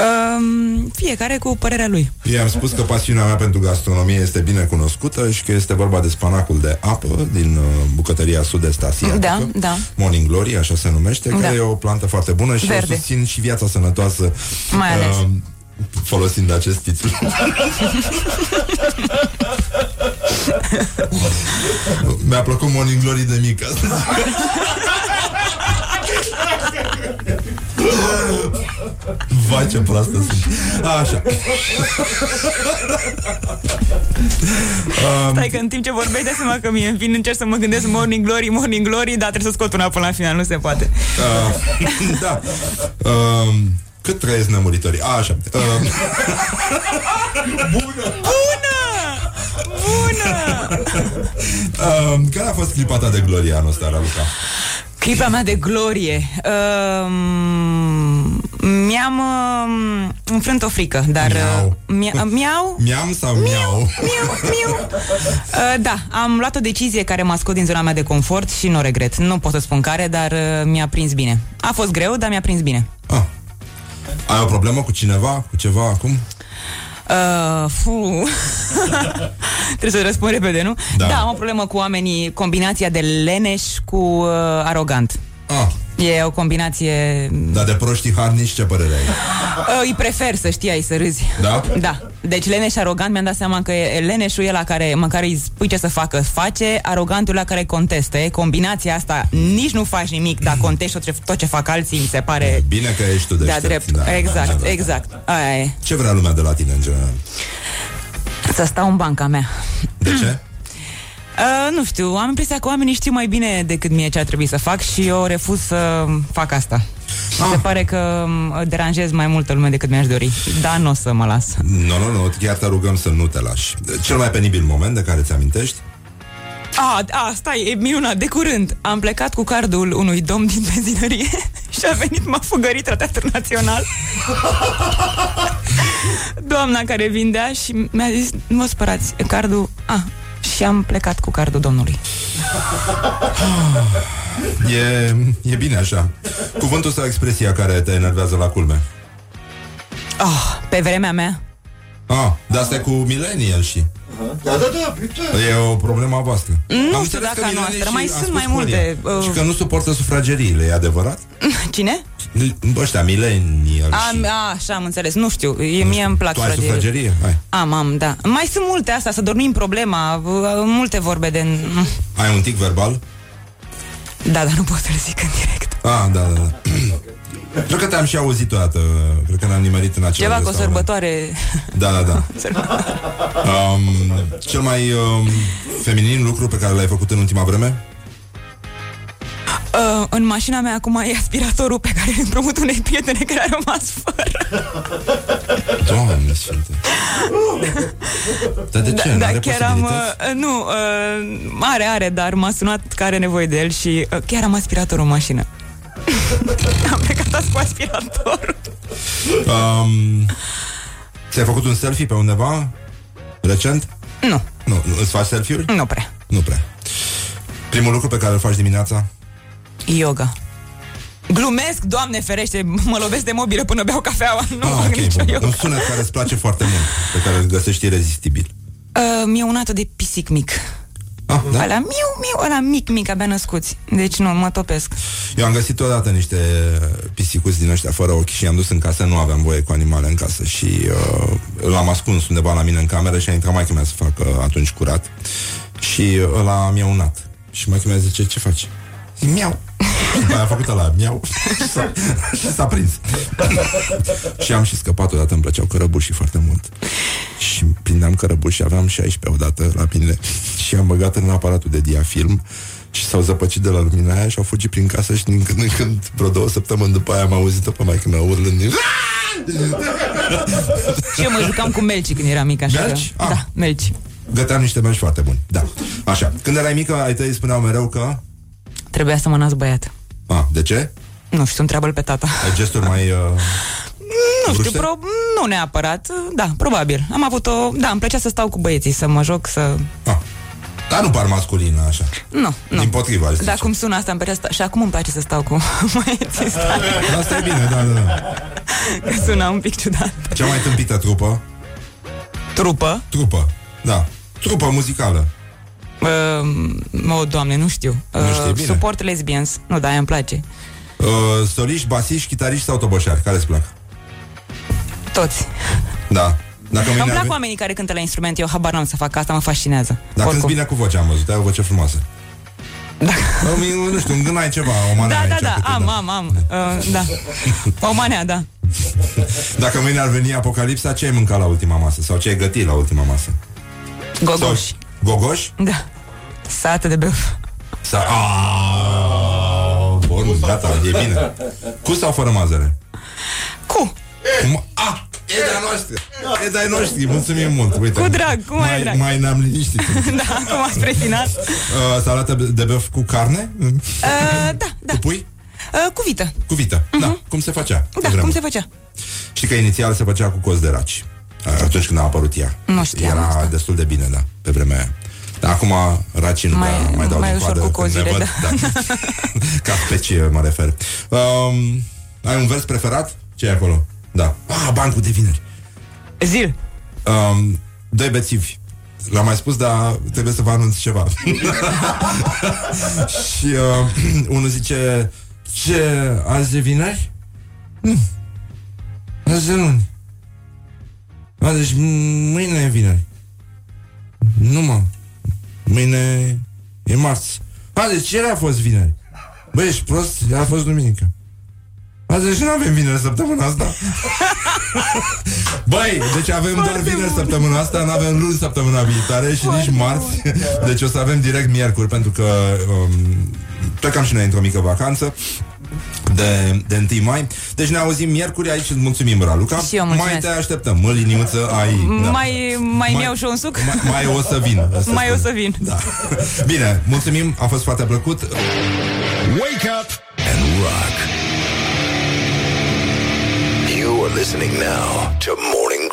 Um, fiecare cu părerea lui. I-am spus că pasiunea mea pentru gastronomie este bine cunoscută și că este vorba de spanacul de apă din uh, bucătăria sud-est asiatică. Da, da. Morning Glory, așa se numește, Da. care e o plantă foarte bună și Verde. o susțin și viața sănătoasă Mai ales. uh, folosind acest titlu. Mi-a plăcut Morning Glory de mic astăzi. Vai ce proastă sunt Așa um, Stai că în timp ce vorbeai de seama că mie vin încerc să mă gândesc Morning Glory, Morning Glory Dar trebuie să scot una până la final, nu se poate uh, Da um, Cât trăiesc nemuritorii? A, așa um, Bună! Bună! um, Care a fost clipa ta de glorie anul ăsta, Raluca? Clipa mea de glorie um, Mi-am um, înfrânt o frică Dar Miau. uh, mia, miau Miam sau miau? Miu, miu. Uh, da, am luat o decizie care m-a scos din zona mea de confort și nu o regret. Nu pot să spun care, dar uh, mi-a prins bine. A fost greu, dar mi-a prins bine. Ai o problemă cu cineva? Cu ceva acum? Uh, fu. Trebuie să răspund repede, nu? Da. da, am o problemă cu oamenii, combinația de leneș cu uh, arogant. Ah. E o combinație... Dar de proștii harnici ce părere ai? Uh, îi prefer să știi, să râzi. Da? Da. Deci leneș și arogant mi-am dat seama că e leneșul e la care măcar îi spui ce să facă, face, arogantul la care conteste. Combinația asta nici nu faci nimic, dar contești tot ce, tot ce fac alții, mi se pare Bine că ești tu de deștept drept. da, exact, da. exact. Aia e. Ce vrea lumea de la tine în general? Să stau în banca mea. De ce? Uh, nu știu, am impresia că oamenii știu mai bine decât mie ce ar trebui să fac și eu refuz să fac asta. Ah. Se pare că m, deranjez mai multă lume decât mi-aș dori. Dar nu o să mă las. Nu, nu, nu, chiar te rugăm să nu te lași Cel mai penibil moment de care ți-amintești? A, a, stai, e minunat, de curând Am plecat cu cardul unui domn din benzinărie Și a venit, m-a fugărit la Teatrul Național Doamna care vindea și mi-a zis Nu mă spărați, cardul... A, și am plecat cu cardul domnului E, e bine așa Cuvântul sau expresia care te enervează la culme? oh, Pe vremea mea Ah, dar asta e cu millennial și Da, da, da, uite. E o problemă a voastră Nu Am știu înțeles că dacă a millennial noastră, și mai a sunt spus mai Horia. multe, uh, Și că nu suportă sufrageriile, e adevărat? Cine? Ăștia, millennial Am, a, așa am înțeles, nu știu, e, mie îmi plac Tu ai sufragerile. sufragerie? Hai. Am, am, da Mai sunt multe astea, să dormim problema uh, Multe vorbe de... Ai un tic verbal? Da, dar nu pot să-l zic în direct Ah, da, da, da Cred că te-am și auzit o dată Cred că ne-am nimerit în acel Ceva cu o restaurant. sărbătoare Da, da, da um, Cel mai um, feminin lucru pe care l-ai făcut în ultima vreme? Uh, în mașina mea acum e aspiratorul pe care îl împrumut unei prietene care a rămas fără. Doamne sfinte Dar de ce? Da, da N-are chiar am... posibilități? Uh, nu, uh, are, are, dar m-a sunat că are nevoie de el și uh, chiar am aspiratorul în mașină. am plecat azi cu aspiratorul. um, Ți-ai făcut un selfie pe undeva? Recent? Nu. Nu, nu îți faci selfie-uri? Nu prea. Nu prea Primul lucru pe care îl faci dimineața? Yoga. Glumesc, doamne ferește, mă lovesc de mobilă până beau cafeaua, nu ah, fac ok, nicio bun. yoga. Un sunet care îți place foarte mult Pe care îl găsești irezistibil Uh, mi-e un ată de pisic mic. ah, da? Ăla miu, miu, ăla mic, mic, abia născuți. Deci nu, mă topesc. Eu am găsit odată niște pisicuți din ăștia fără ochi și i-am dus în casă, nu aveam voie cu animale în casă și uh, l-am ascuns undeva la mine în cameră și a intrat maică mea să facă atunci curat și ăla mi-a unat. Și maică mea zice, ce faci? Zic, miau. Și după aia a făcut ăla, miau. și s-a, și s-a prins. și am și scăpat odată, îmi plăceau cărăbușii foarte mult. Și prindeam cărăbuși, aveam 16 odată la mine și am băgat în aparatul de diafilm și s-au zăpăcit de la lumina aia și au fugit prin casă și din când în când, vreo două săptămâni după aia am auzit-o pe maică mea urlând din... Și eu mă jucam cu melci când eram mic, așa Melci? că... Da, melci. Găteam niște melci foarte buni, da. Așa, când erai mică, ai tăi spuneau mereu că... Trebuia să mă nasc băiat. A, de ce? Nu știu, întreabă-l pe tata. Ai gesturi mai... Uh... Nu știu, Bruște? pro- nu neapărat. Da, probabil. Am avut o... Da, îmi plăcea să stau cu băieții, să mă joc, să... Dar nu par masculină așa. Nu, nu. Din potriva, aș Da, zice. cum sună asta, îmi plăcea să stau... Și acum îmi place să stau cu băieții. Stai. Asta e bine, da, da, da. Că sună un pic ciudat. Cea mai tâmpită trupă? Trupă? Trupă, da. Trupă muzicală. Uh, o, doamne, nu știu. Uh, Nu știi, bine. Support lesbians. Nu, da, aia îmi place. Uh, soliști, basiști, chitariști sau toboșari? Care îți plac? Toți. Da. Dacă Îmi mâine plac ar... oamenii care cântă la instrument. Eu habar n-am să fac asta, mă fascinează. Dacă îți Oricum. bine cu vocea, am văzut, ai o voce frumoasă. Da. Nu știu, îngânai ceva, o manea Da, da, aici, da, câte, am, am, am. Uh, da. O manea, da. Dacă mâine ar veni apocalipsa, ce ai mâncat la ultima masă? Sau ce ai gătit la ultima masă? Gogoși. Sau... Gogoși? Da. Sate de băf. Sa... Aaaa, Bun, gata, e bine. Cu sau fără mazăre? Cu. Cum? Ah, e de-a noastră. E de-ai noștri, mulțumim mult. Uite, Cu drag, cu mai mai, drag. mai ne-am liniștit. da, acum spre final. Uh, salată de băf cu carne? Uh, da, da. Cu pui? Uh, cu vită. Cu vită. Da, cum se făcea? pe Da, vremuri. cum se făcea? Știi că inițial se făcea cu coz de raci. Uh, Atunci când a apărut ea. Nu știam Era asta. destul de bine, da, pe vremea aia. Dar acum racii nu Mai- mai, mai dau mai din ușor coadă cu când ne cozile, văd. Da. Ca specie mă refer. Um, ai un vers preferat? ce e acolo? Da. Ah, bancul de vineri. Zil. Um, doi bețivi. L-am mai spus, dar trebuie să vă anunț ceva. și uh, unul zice Ce, azi e vineri? Nu. Azi e luni. A, deci m- mâine e vineri. Nu, mă. Mâine e marți. A, deci ieri a fost vineri. Băi, ești prost? Ieri a fost duminică. A, deci nu avem vineri săptămâna asta. Băi, deci avem doar vineri săptămâna asta, nu avem luni săptămâna viitoare și nici marți. Deci o să avem direct miercuri, pentru că um, plecăm și noi într-o mică vacanță de, de 1 mai. Deci ne auzim miercuri aici, îți mulțumim, Raluca. Și eu mulțumesc. mai te așteptăm, mă, liniuță, ai... da. Mai, mai Mai- mi-au și un suc? Mai, mai o să vin. Asta Mai spun. o să vin. Da. Bine, mulțumim, a fost foarte plăcut. Wake up and rock. You are listening now to Morning